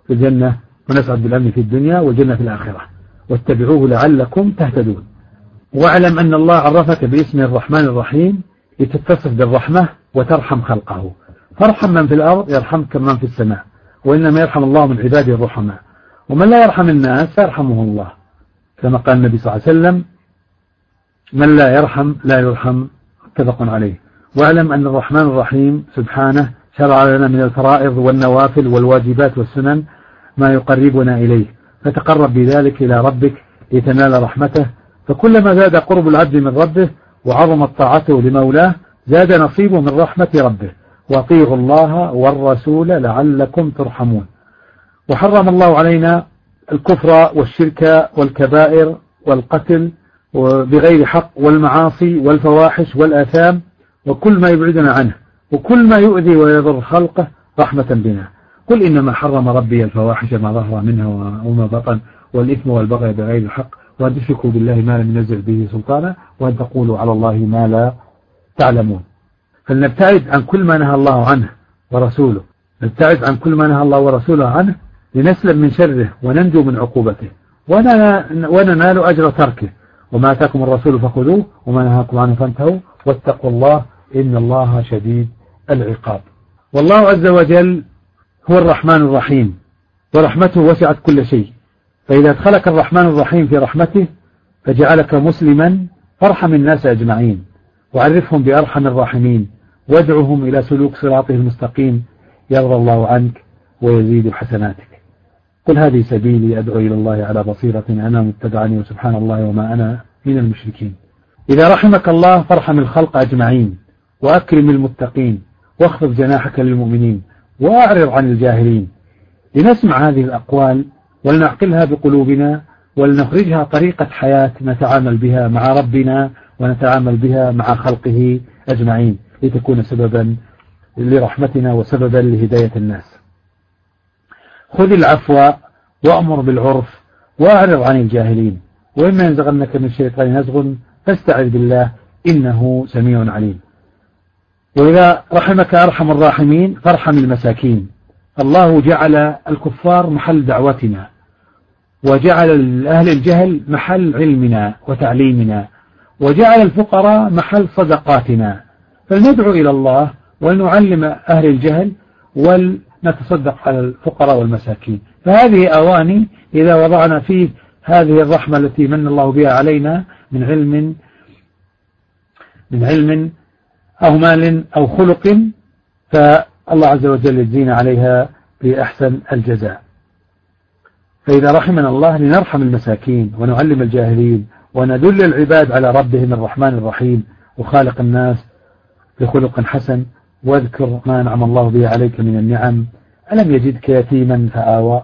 في الجنة ونسعد بالأمن في الدنيا والجنة في الآخرة. واتبعوه لعلكم تهتدون. واعلم أن الله عرفك باسم الرحمن الرحيم لتتصف بالرحمة وترحم خلقه. فارحم من في الأرض يرحمك من في السماء وإنما يرحم الله من عباده الرحماء. ومن لا يرحم الناس يرحمه الله. كما قال النبي صلى الله عليه وسلم من لا يرحم لا يرحم. متفق عليه. واعلم أن الرحمن الرحيم سبحانه شرع لنا من الفرائض والنوافل والواجبات والسنن ما يقربنا إليه. فتقرب بذلك إلى ربك لتنال رحمته فكلما زاد قرب العبد من ربه وعظمت طاعته لمولاه زاد نصيبه من رحمة ربه. وأطيعوا الله والرسول لعلكم ترحمون. وحرم الله علينا الكفر والشرك والكبائر والقتل بغير حق والمعاصي والفواحش والآثام وكل ما يبعدنا عنه وكل ما يؤذي ويضر خلقه رحمة بنا. قل إنما حرم ربي الفواحش ما ظهر منها وما بطن والإثم والبغي بغير الحق وأن تشركوا بالله ما لم ينزل به سلطانا وأن تقولوا على الله ما لا تعلمون. فلنبتعد عن كل ما نهى الله عنه ورسوله. نبتعد عن كل ما نهى الله ورسوله عنه لنسلم من شره وننجو من عقوبته. وننال أجر تركه. وما أتاكم الرسول فخذوه وما نهاكم عنه فانتهوا. واتقوا الله إن الله شديد العقاب. والله عز وجل هو الرحمن الرحيم. ورحمته وسعت كل شيء. فإذا ادخلك الرحمن الرحيم في رحمته فجعلك مسلما فارحم الناس أجمعين وعرفهم بأرحم الراحمين وادعهم إلى سلوك صراطه المستقيم يرضى الله عنك ويزيد حسناتك. قل هذه سبيلي أدعو إلى الله على بصيرة أنا متبعني وسبحان الله وما أنا من المشركين. إذا رحمك الله فارحم الخلق أجمعين وأكرم المتقين واخفض جناحك للمؤمنين وأعرض عن الجاهلين. لنسمع هذه الأقوال ولنعقلها بقلوبنا ولنخرجها طريقة حياة نتعامل بها مع ربنا ونتعامل بها مع خلقه أجمعين لتكون سببا لرحمتنا وسببا لهداية الناس. خذ العفو وأمر بالعرف وأعرض عن الجاهلين. وإما ينزغنك من الشيطان نزغ فاستعذ بالله إنه سميع عليم. وإذا رحمك أرحم الراحمين فارحم المساكين. الله جعل الكفار محل دعوتنا. وجعل أهل الجهل محل علمنا وتعليمنا وجعل الفقراء محل صدقاتنا. فلندعو إلى الله ولنعلم أهل الجهل ولنتصدق على الفقراء والمساكين. فهذه أواني إذا وضعنا فيه هذه الرحمة التي من الله بها علينا من علم من علم أو مال أو خلق فالله عز وجل يجزينا عليها بأحسن الجزاء. فإذا رحمنا الله لنرحم المساكين ونعلم الجاهلين وندل العباد على ربهم الرحمن الرحيم وخالق الناس بخلق حسن واذكر ما أنعم الله به عليك من النعم. ألم يجدك يتيما فآوى؟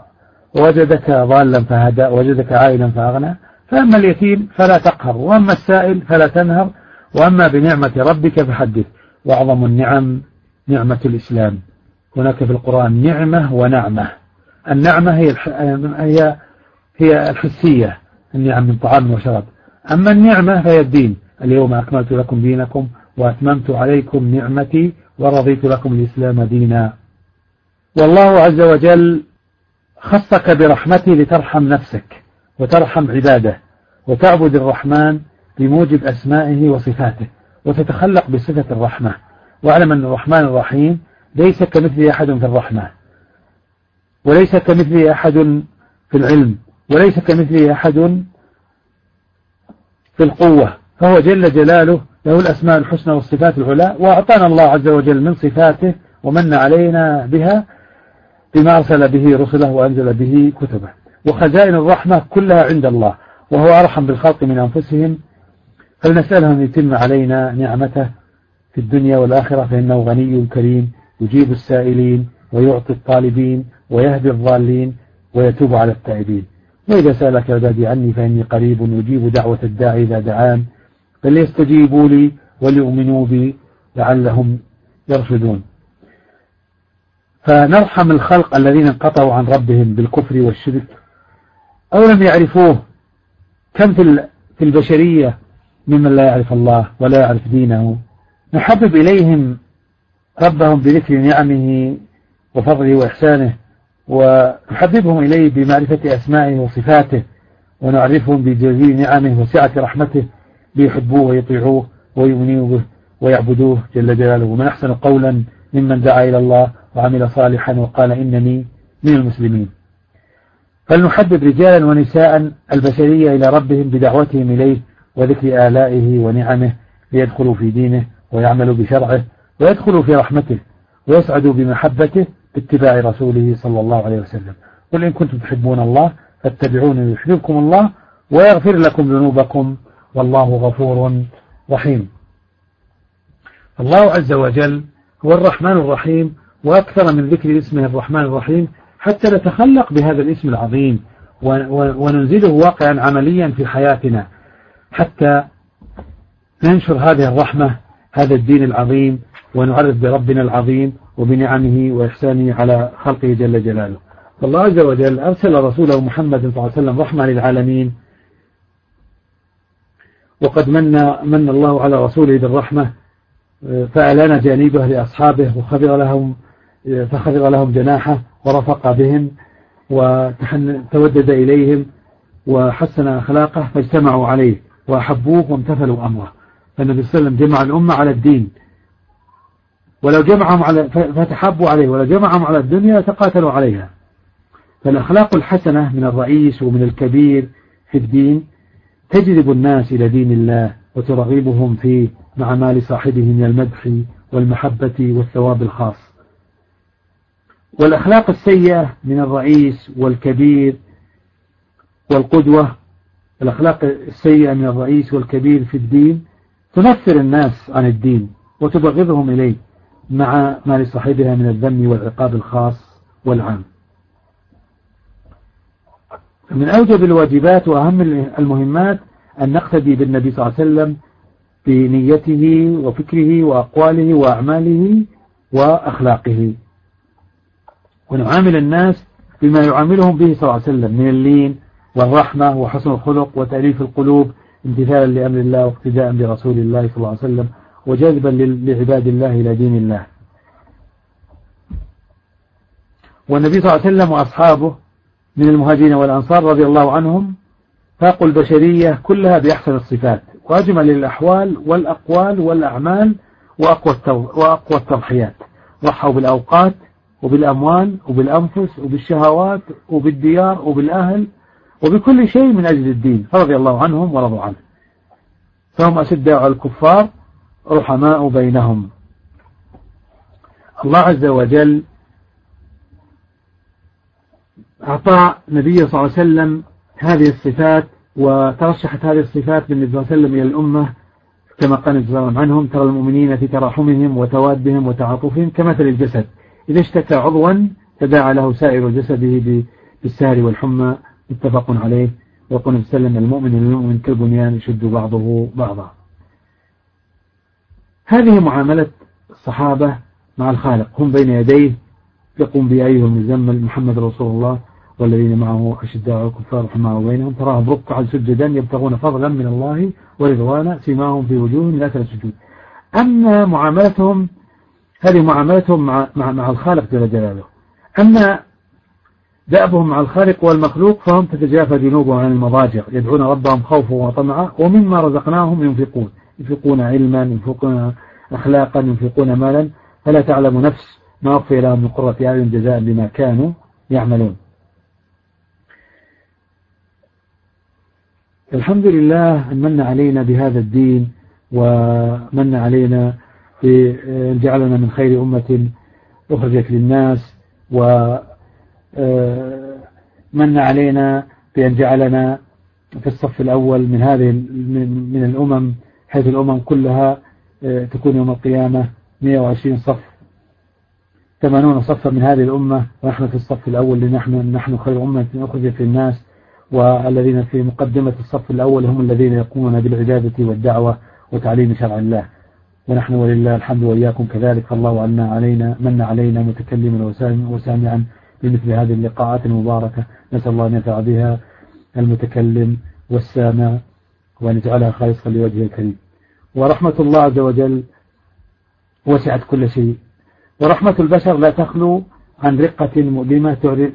ووجدك ضالا فهدى؟ ووجدك عائلا فأغنى؟ فأما اليتيم فلا تقهر وأما السائل فلا تنهر وأما بنعمة ربك فحدث. وأعظم النعم نعمة الإسلام. هناك في القرآن نعمة ونعمة. النعمة هي هي هي الحسية النعم من طعام وشراب. أما النعمة فهي الدين. اليوم أكملت لكم دينكم وأتممت عليكم نعمتي ورضيت لكم الإسلام دينا. والله عز وجل خصك برحمته لترحم نفسك وترحم عباده وتعبد الرحمن بموجب أسمائه وصفاته وتتخلق بصفة الرحمة. واعلم أن الرحمن الرحيم ليس كمثل أحد في الرحمة. وليس كمثل أحد في العلم وليس كمثل أحد في القوة فهو جل جلاله له الأسماء الحسنى والصفات العلى وأعطانا الله عز وجل من صفاته ومن علينا بها بما أرسل به رسله وأنزل به كتبه. وخزائن الرحمة كلها عند الله وهو أرحم بالخلق من أنفسهم فلنسأله أن يتم علينا نعمته في الدنيا والآخرة فإنه غني كريم يجيب السائلين ويعطي الطالبين. ويهدي الضالين ويتوب على التائبين. وإذا سألك عبادي عني فإني قريب أجيب دعوة الداعي إذا دعان فليستجيبوا لي وليؤمنوا بي لعلهم يرشدون. فنرحم الخلق الذين انقطعوا عن ربهم بالكفر والشرك أو لم يعرفوه كم في البشرية ممن لا يعرف الله ولا يعرف دينه. نحبب إليهم ربهم بذكر نعمه وفضله وإحسانه. ونحببهم إليه بمعرفة أسمائه وصفاته ونعرفهم بجزيل نعمه وسعة رحمته ليحبوه ويطيعوه ويؤمنوا به ويعبدوه جل جلاله. ومن أحسن قولا ممن دعا إلى الله وعمل صالحا وقال إنني من المسلمين. فلنحبب رجالا ونساء البشرية إلى ربهم بدعوتهم إليه وذكر آلائه ونعمه ليدخلوا في دينه ويعملوا بشرعه ويدخلوا في رحمته ويسعدوا بمحبته باتباع رسوله صلى الله عليه وسلم. قل إن كنتم تحبون الله فاتبعوني يحببكم الله ويغفر لكم ذنوبكم والله غفور رحيم. الله عز وجل هو الرحمن الرحيم وأكثر من ذكر اسمه الرحمن الرحيم حتى نتخلق بهذا الاسم العظيم وننزله واقعا عمليا في حياتنا حتى ننشر هذه الرحمة هذا الدين العظيم ونعرف بربنا العظيم وبنعمه وإحسانه على خلقه جل جلاله. فالله عز وجل أرسل رسوله محمد صلى الله عليه وسلم رحمة للعالمين. وقد من, من الله على رسوله بالرحمة فألان جانبه لأصحابه وخبر لهم فخبر لهم جناحه ورفق بهم وتودد إليهم وحسن أخلاقه فاجتمعوا عليه وأحبوه وامتثلوا أمره. فالنبي صلى الله عليه وسلم جمع الأمة على الدين. ولو جمعهم على فتحبوا عليه ولو جمعهم على الدنيا تقاتلوا عليها. فالأخلاق الحسنة من الرئيس ومن الكبير في الدين تجذب الناس إلى دين الله وترغبهم فيه مع مال صاحبه من المدح والمحبة والثواب الخاص. والأخلاق السيئة من الرئيس والكبير والقدوة الأخلاق السيئة من الرئيس والكبير في الدين تنفر الناس عن الدين وتبغضهم إليه. مع ما لصاحبها من الذم والعقاب الخاص والعام. من أوجب الواجبات وأهم المهمات أن نقتدي بالنبي صلى الله عليه وسلم بنيته وفكره وأقواله وأعماله وأخلاقه. ونعامل الناس بما يعاملهم به صلى الله عليه وسلم من اللين والرحمة وحسن الخلق وتأليف القلوب امتثالا لأمر الله واقتداء برسول الله صلى الله عليه وسلم. وجذبا لعباد الله إلى دين الله. والنبي صلى الله عليه وسلم وأصحابه من المهاجرين والأنصار رضي الله عنهم فاقوا البشرية كلها بأحسن الصفات وأجمل الأحوال والأقوال والأعمال وأقوى التضحيات. ضحوا بالأوقات وبالأموال وبالأنفس وبالشهوات وبالديار وبالأهل وبكل شيء من أجل الدين رضي الله عنهم ورضوا عنه. فهم أشداء على الكفار رحماء بينهم. الله عز وجل أعطى نبي صلى الله عليه وسلم هذه الصفات وترشحت هذه الصفات بالنبي صلى الله عليه وسلم إلى الأمة كما قال النبي صلى الله عليه وسلم عنهم ترى المؤمنين في تراحمهم وتوادهم وتعاطفهم كمثل الجسد إذا اشتكى عضوا تداعى له سائر جسده بالسهر والحمى. متفق عليه. النبي صلى الله عليه وسلم المؤمن المؤمن كالبنيان يشد بعضه بعضا. هذه معاملة الصحابة مع الخالق. هم بين يديه يقوم بأيهم الزمل محمد رسول الله والذين معه أشداء الكفار رحمه بينهم. تراهم ركعا سجدا يبتغون فضلا من الله ورضوانا سيماهم في وجوههم من أثر السجود. أما معاملتهم هذه معاملتهم مع, مع, مع الخالق جل جلاله. أما دأبهم مع الخالق والمخلوق فهم تتجافى جنوبهم عن المضاجع يدعون ربهم خوفا وطمعا ومما رزقناهم ينفقون. ينفقون علما ينفقون أخلاقا ينفقون مالا فلا تعلم نفس ما أخفي لهم من قرة أعين جزاء بما كانوا يعملون. الحمد لله من علينا بهذا الدين ومن علينا جعلنا من خير أمة أخرجت للناس ومن علينا بأن جعلنا في الصف الأول من هذه من الأمم حيث الأمم كلها تكون يوم القيامة 120 صف. 80 صفا من هذه الأمة ونحن في الصف الأول لنحن نحن خير أمة أخرجت للناس والذين في مقدمة الصف الأول هم الذين يقومون بالعبادة والدعوة وتعليم شرع الله. ونحن ولله الحمد وإياكم كذلك فالله عنا علينا من علينا متكلما وسامعا بمثل هذه اللقاءات المباركة. نسأل الله أن ينفع بها المتكلم والسامع. وأن يجعلها خالصا لوجهه الكريم. ورحمة الله عز وجل وسعت كل شيء. ورحمة البشر لا تخلو عن رقة مؤلمة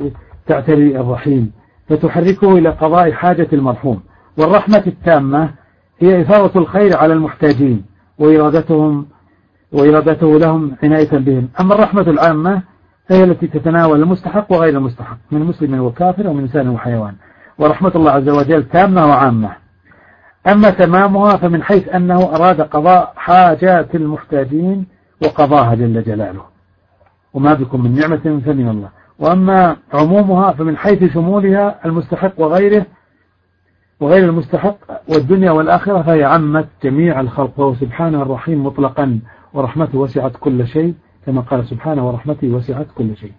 تعتري الرحيم فتحركه إلى قضاء حاجة المرحوم. والرحمة التامة هي إثارة الخير على المحتاجين وإرادتهم وإرادته لهم عناية بهم. أما الرحمة العامة فهي التي تتناول المستحق وغير المستحق من مسلم وكافر ومن إنسان وحيوان. ورحمة الله عز وجل تامة وعامة. أما تمامها فمن حيث أنه أراد قضاء حاجات المحتاجين وقضاها جل جلاله. وما بكم من نعمة فمن الله. وأما عمومها فمن حيث شمولها المستحق وغيره وغير المستحق والدنيا والآخرة فهي عمت جميع الخلق. وهو سبحانه الرحيم مطلقا ورحمته وسعت كل شيء كما قال سبحانه ورحمته وسعت كل شيء.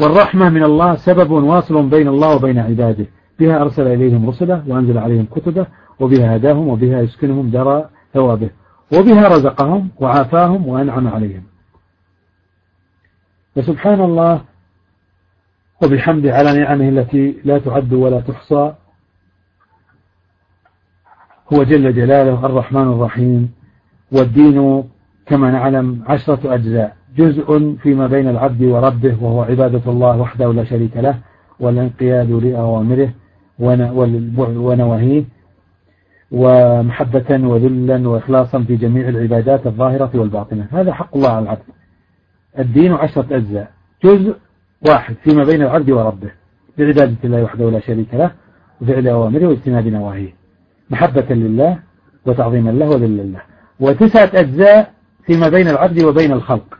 والرحمة من الله سبب واصل بين الله وبين عباده. بها أرسل إليهم رسله وأنزل عليهم كتبه وبها هداهم وبها يسكنهم درى ثوابه وبها رزقهم وعافاهم وأنعم عليهم. وسبحان الله وبحمد على نعمه التي لا تعد ولا تحصى. هو جل جلاله الرحمن الرحيم. والدين كما نعلم عشرة أجزاء. جزء فيما بين العبد وربه وهو عبادة الله وحده لا شريك له والانقياد لأوامره ونواهيه ومحبة وذلا وإخلاصا في جميع العبادات الظاهرة والباطنة. هذا حق الله على العبد. الدين عشرة أجزاء. جزء واحد فيما بين العبد وربه. بعبادة الله وحده لا شريك له وفعل أوامره واجتناب نواهيه. محبة لله وتعظيما له وذل الله وتسعة أجزاء فيما بين العبد وبين الخلق.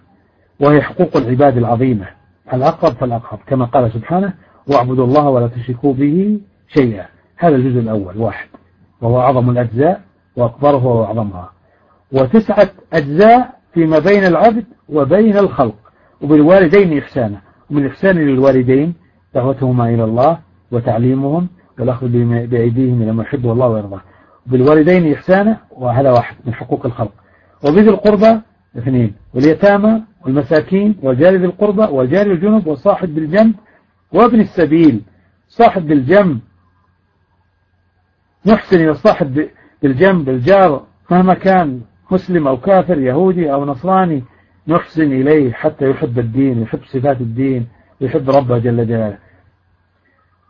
وهي حقوق العباد العظيمة. الأقرب فالأقرب كما قال سبحانه واعبدوا الله ولا تشركوا به شيئا. هذا الجزء الأول واحد. وهو أعظم الأجزاء وأكبره وأعظمها وتسعة أجزاء فيما بين العبد وبين الخلق وبالوالدين إحسانا. ومن الإحسان للوالدين دعوتهما إلى الله وتعليمهم والأخذ بأيديهم إلى ما يحبه الله ويرضاه. وبالوالدين إحسانا وهذا واحد من حقوق الخلق. وبذي القربى اثنين. واليتامى والمساكين وجار ذي القربى وجار الجنب وصاحب بالجنب وابن السبيل. صاحب بالجنب نحسن إلى صاحب بالجنب الجار مهما كان مسلم أو كافر يهودي أو نصراني نحسن إليه حتى يحب الدين يحب صفات الدين يحب ربه جل جلاله.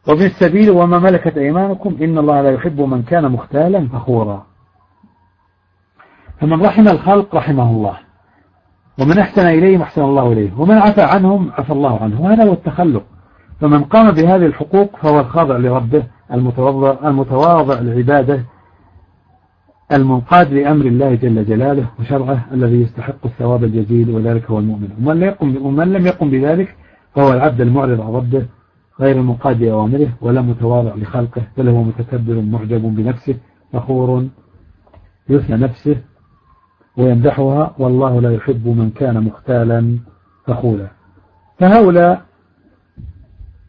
وابن السبيل وما ملكت أيمانكم إن الله لا يحب من كان مختالا فخورا. فمن رحم الخلق رحمه الله. ومن أحسن إليهم أحسن الله إليه. ومن عفى عنهم عفى الله عنه. وهذا هو التخلق. فمن قام بهذه الحقوق فهو الخاضع لربه المتواضع, المتواضع لعباده المنقاد لأمر الله جل جلاله وشرعه الذي يستحق الثواب الجزيل وذلك هو المؤمن. ومن, يقم ومن لم يقم بذلك فهو العبد المعرض عن ربه غير المنقاد لأوامره ولا متواضع لخلقه بل هو متكبر معجب بنفسه فخور يثنى نفسه ويمدحها والله لا يحب من كان مختالا فخولا فهؤلاء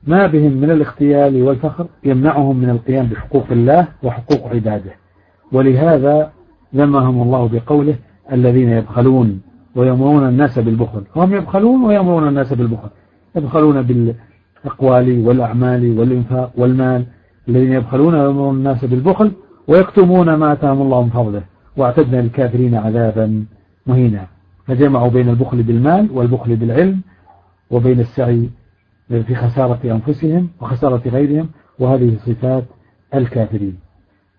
ما بهم من الاختيال والفخر يمنعهم من القيام بحقوق الله وحقوق عباده. ولهذا ذمهم الله بقوله الذين يبخلون ويأمرون الناس بالبخل. هم يبخلون ويأمرون الناس بالبخل. يبخلون بالأقوال والأعمال والإنفاق والمال. الذين يبخلون ويأمرون الناس بالبخل ويكتمون ما أتاهم الله من فضله. واعتدنا للكافرين عذابا مهينا. فجمعوا بين البخل بالمال والبخل بالعلم وبين السعي في خسارة أنفسهم وخسارة غيرهم وهذه صفات الكافرين.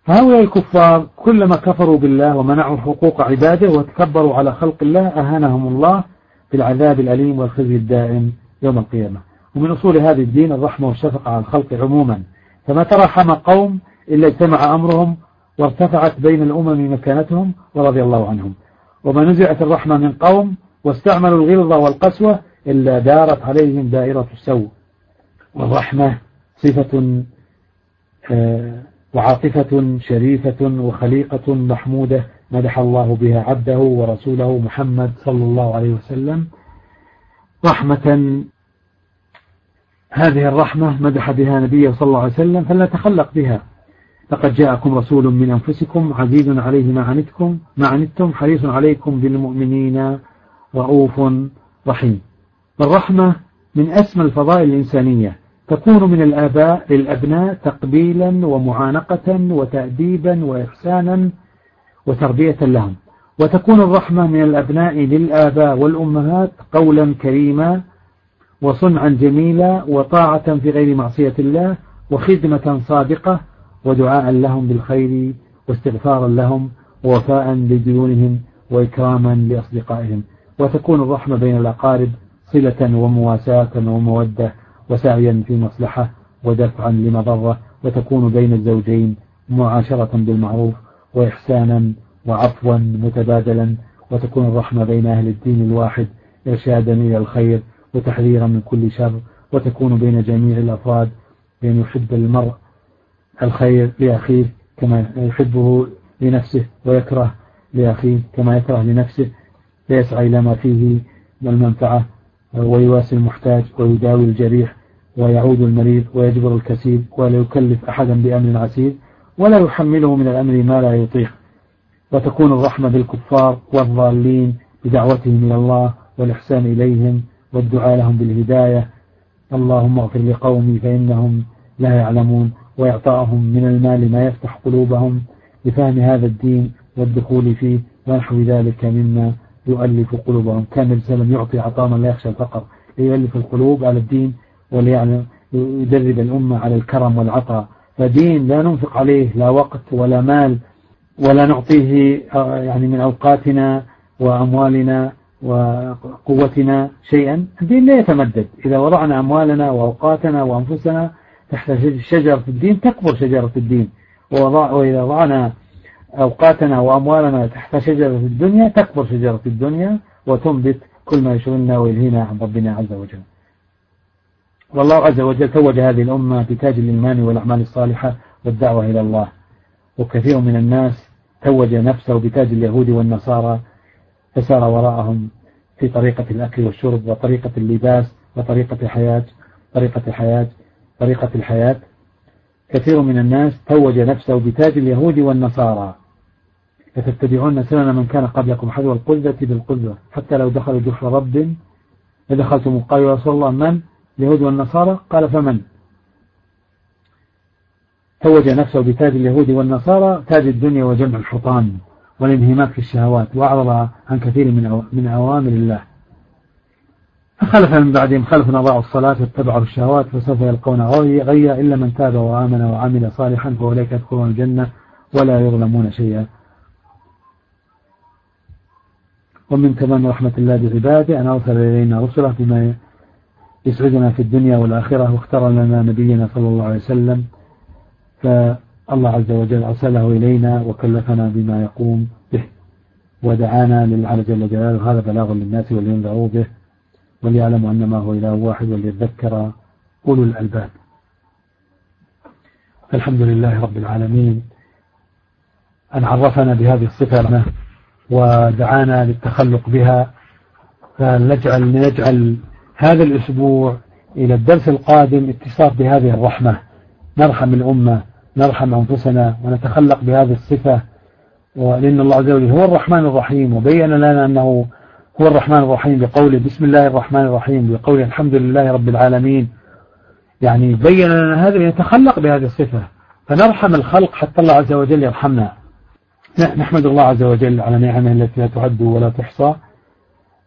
فهؤلاء الكفار كلما كفروا بالله ومنعوا حقوق عباده وتكبروا على خلق الله أهانهم الله بالعذاب الأليم والخزي الدائم يوم القيامة. ومن أصول هذه الدين الرحمة والشفقة على الخلق عموما. فما ترحم قوم إلا اجتمع أمرهم وارتفعت بين الأمم مكانتهم ورضي الله عنهم. وما نزعت الرحمة من قوم واستعملوا الغلظة والقسوة إلا دارت عليهم دائرة السوء والرحمة صفة آه، وعاطفة شريفة وخليقة محمودة مدح الله بها عبده ورسوله محمد صلى الله عليه وسلم. رحمة هذه الرحمة مدح بها نبيه صلى الله عليه وسلم فلا تخلق بها. لقد جاءكم رسول من أنفسكم عزيز عليه ما عنتكم ما عنتم حريص عليكم بالمؤمنين رؤوف رحيم. الرحمة من أسمى الفضائل الإنسانية. تكون من الآباء للأبناء تقبيلا ومعانقة وتأديبا وإحسانا وتربية لهم. وتكون الرحمة من الأبناء للآباء والأمهات قولا كريما وصنعا جميلا وطاعة في غير معصية الله وخدمة صادقة ودعاء لهم بالخير واستغفارا لهم ووفاء لديونهم وإكراما لأصدقائهم. وتكون الرحمة بين الأقارب صلة ومواساة ومودة وسعيا في مصلحة ودفعا لمضرة وتكون بين الزوجين معاشرة بالمعروف وإحسانا وعفوا متبادلا وتكون الرحمة بين أهل الدين الواحد إرشادا إلى الخير وتحذيرا من كل شر وتكون بين جميع الأفراد بأن يحب المرء الخير لأخيه كما يحبه لنفسه ويكره لأخيه كما يكره لنفسه فيسعى إلى ما فيه من المنفعة ويواسي المحتاج ويداوي الجريح ويعود المريض ويجبر الكسيب ولا يكلف أحدا بأمر عسير ولا يحمله من الأمر ما لا يطيق. وتكون الرحمة بالكفار والضالين بدعوتهم إلى الله والإحسان إليهم والدعاء لهم بالهداية. اللهم اغفر لقومي فإنهم لا يعلمون وإعطائهم من المال ما يفتح قلوبهم. لفهم هذا الدين والدخول فيه ونحو ذلك مما يؤلف قلوبهم. كان النبي صلى يعطي عطاء لا يخشى الفقر. ليؤلف القلوب على الدين وليعلم يدرب الأمة على الكرم والعطاء. فدين لا ننفق عليه لا وقت ولا مال ولا نعطيه آه، يعني من أوقاتنا وأموالنا وقوتنا شيئا. الدين لا يتمدد. إذا وضعنا أموالنا وأوقاتنا وأنفسنا تحت شجرة الدين تكبر شجرة الدين. وإذا وضعنا أوقاتنا وأموالنا تحت شجرة الدنيا تكبر شجرة الدنيا وتنبت كل ما يشغلنا ويلهينا عن ربنا عز وجل. والله عز وجل توج هذه الأمة بتاج الإيمان والأعمال الصالحة والدعوة إلى الله. وكثير من الناس توج نفسه بتاج اليهود والنصارى فسار وراءهم في طريقة الأكل والشرب وطريقة اللباس وطريقة الحياة طريقة الحياة طريقة الحياة. كثير من الناس توج نفسه بتاج اليهود والنصارى. فتتبعون سنن من كان قبلكم حذو القلة بالقلة حتى لو دخلوا جحر رب لدخلتم قالوا يا رسول الله من؟ اليهود والنصارى؟ قال فمن؟ توج نفسه بتاج اليهود والنصارى تاج الدنيا وجمع الحطام والانهماك في الشهوات وأعرض عن كثير من من أوامر الله. فخلف من بعدهم خلف أضاعوا الصلاة واتبعوا الشهوات فسوف يلقون غيا إلا من تاب وآمن وعمل صالحا فأولئك يدخلون الجنة ولا يظلمون شيئا. ومن تمام رحمة الله بعباده أن أرسل إلينا رسله بما يسعدنا في الدنيا والآخرة واختار لنا نبينا صلى الله عليه وسلم. فالله عز وجل أرسله إلينا وكلفنا بما يقوم به ودعانا للعلى جل جلاله. هذا بلاغ للناس ولينذروا به وليعلموا أن ما هو إله واحد وليذكر أولو الألباب. الحمد لله رب العالمين. أن عرفنا بهذه الصفة ودعانا للتخلق بها. فنجعل نجعل هذا الأسبوع إلى الدرس القادم اتصاف بهذه الرحمة. نرحم الأمة نرحم أنفسنا ونتخلق بهذه الصفة. لأن الله عز وجل هو الرحمن الرحيم وبين لنا أنه هو الرحمن الرحيم بقوله بسم الله الرحمن الرحيم بقوله الحمد لله رب العالمين. يعني بين لنا هذا يتخلق بهذه الصفة. فنرحم الخلق حتى الله عز وجل يرحمنا. نحمد الله عز وجل على نعمه التي لا تعد ولا تحصى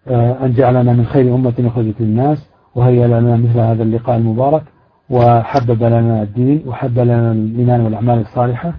آه، أن جعلنا من خير أمة أخرجت الناس وهيا لنا مثل هذا اللقاء المبارك وحبب لنا الدين وحبب لنا الإيمان والأعمال الصالحة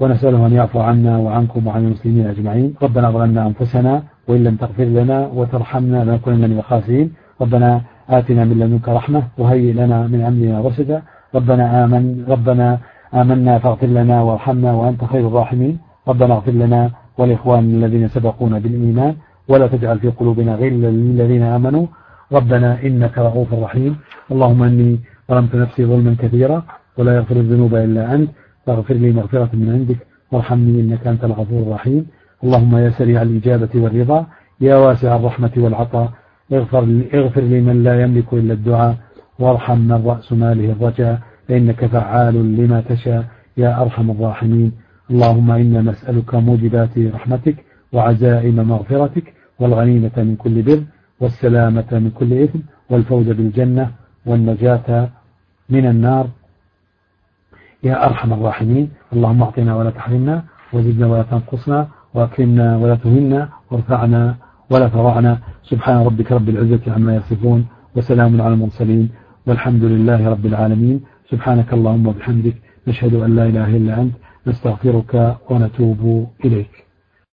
ونسأله أن يعفو عنا وعنكم وعن المسلمين أجمعين. ربنا ظلمنا أنفسنا وإن لم تغفر لنا وترحمنا لنكونن من الخاسرين. ربنا آتنا من لدنك رحمة وهيئ لنا من أمرنا رشدا. ربنا آمن ربنا آمنا فاغفر لنا وارحمنا وأنت خير الراحمين. ربنا اغفر لنا والإخوان الذين سبقونا بالإيمان ولا تجعل في قلوبنا غلا للذين آمنوا. ربنا إنك رؤوف رحيم. اللهم إني ظلمت نفسي ظلما كثيرا ولا يغفر الذنوب إلا أنت. فاغفر لي مغفرة من عندك وارحمني إنك أنت الغفور الرحيم. اللهم يا سريع الإجابة والرضا يا واسع الرحمة والعطاء. اغفر اغفر لي من لا يملك إلا الدعاء وارحم من رأس ماله الرجاء فإنك فعال لما تشاء. يا أرحم الراحمين. اللهم إنا نسألك موجبات رحمتك وعزائم مغفرتك والغنيمة من كل بر والسلامة من كل إثم والفوز بالجنة والنجاة من النار. يا أرحم الراحمين اللهم أعطنا ولا تحرمنا وزدنا ولا تنقصنا وأكرمنا ولا تهنا وارفعنا ولا فرعنا سبحان ربك رب العزة عما يصفون وسلام على المرسلين والحمد لله رب العالمين. سبحانك اللهم وبحمدك نشهد أن لا إله إلا أنت نستغفرك ونتوب إليك.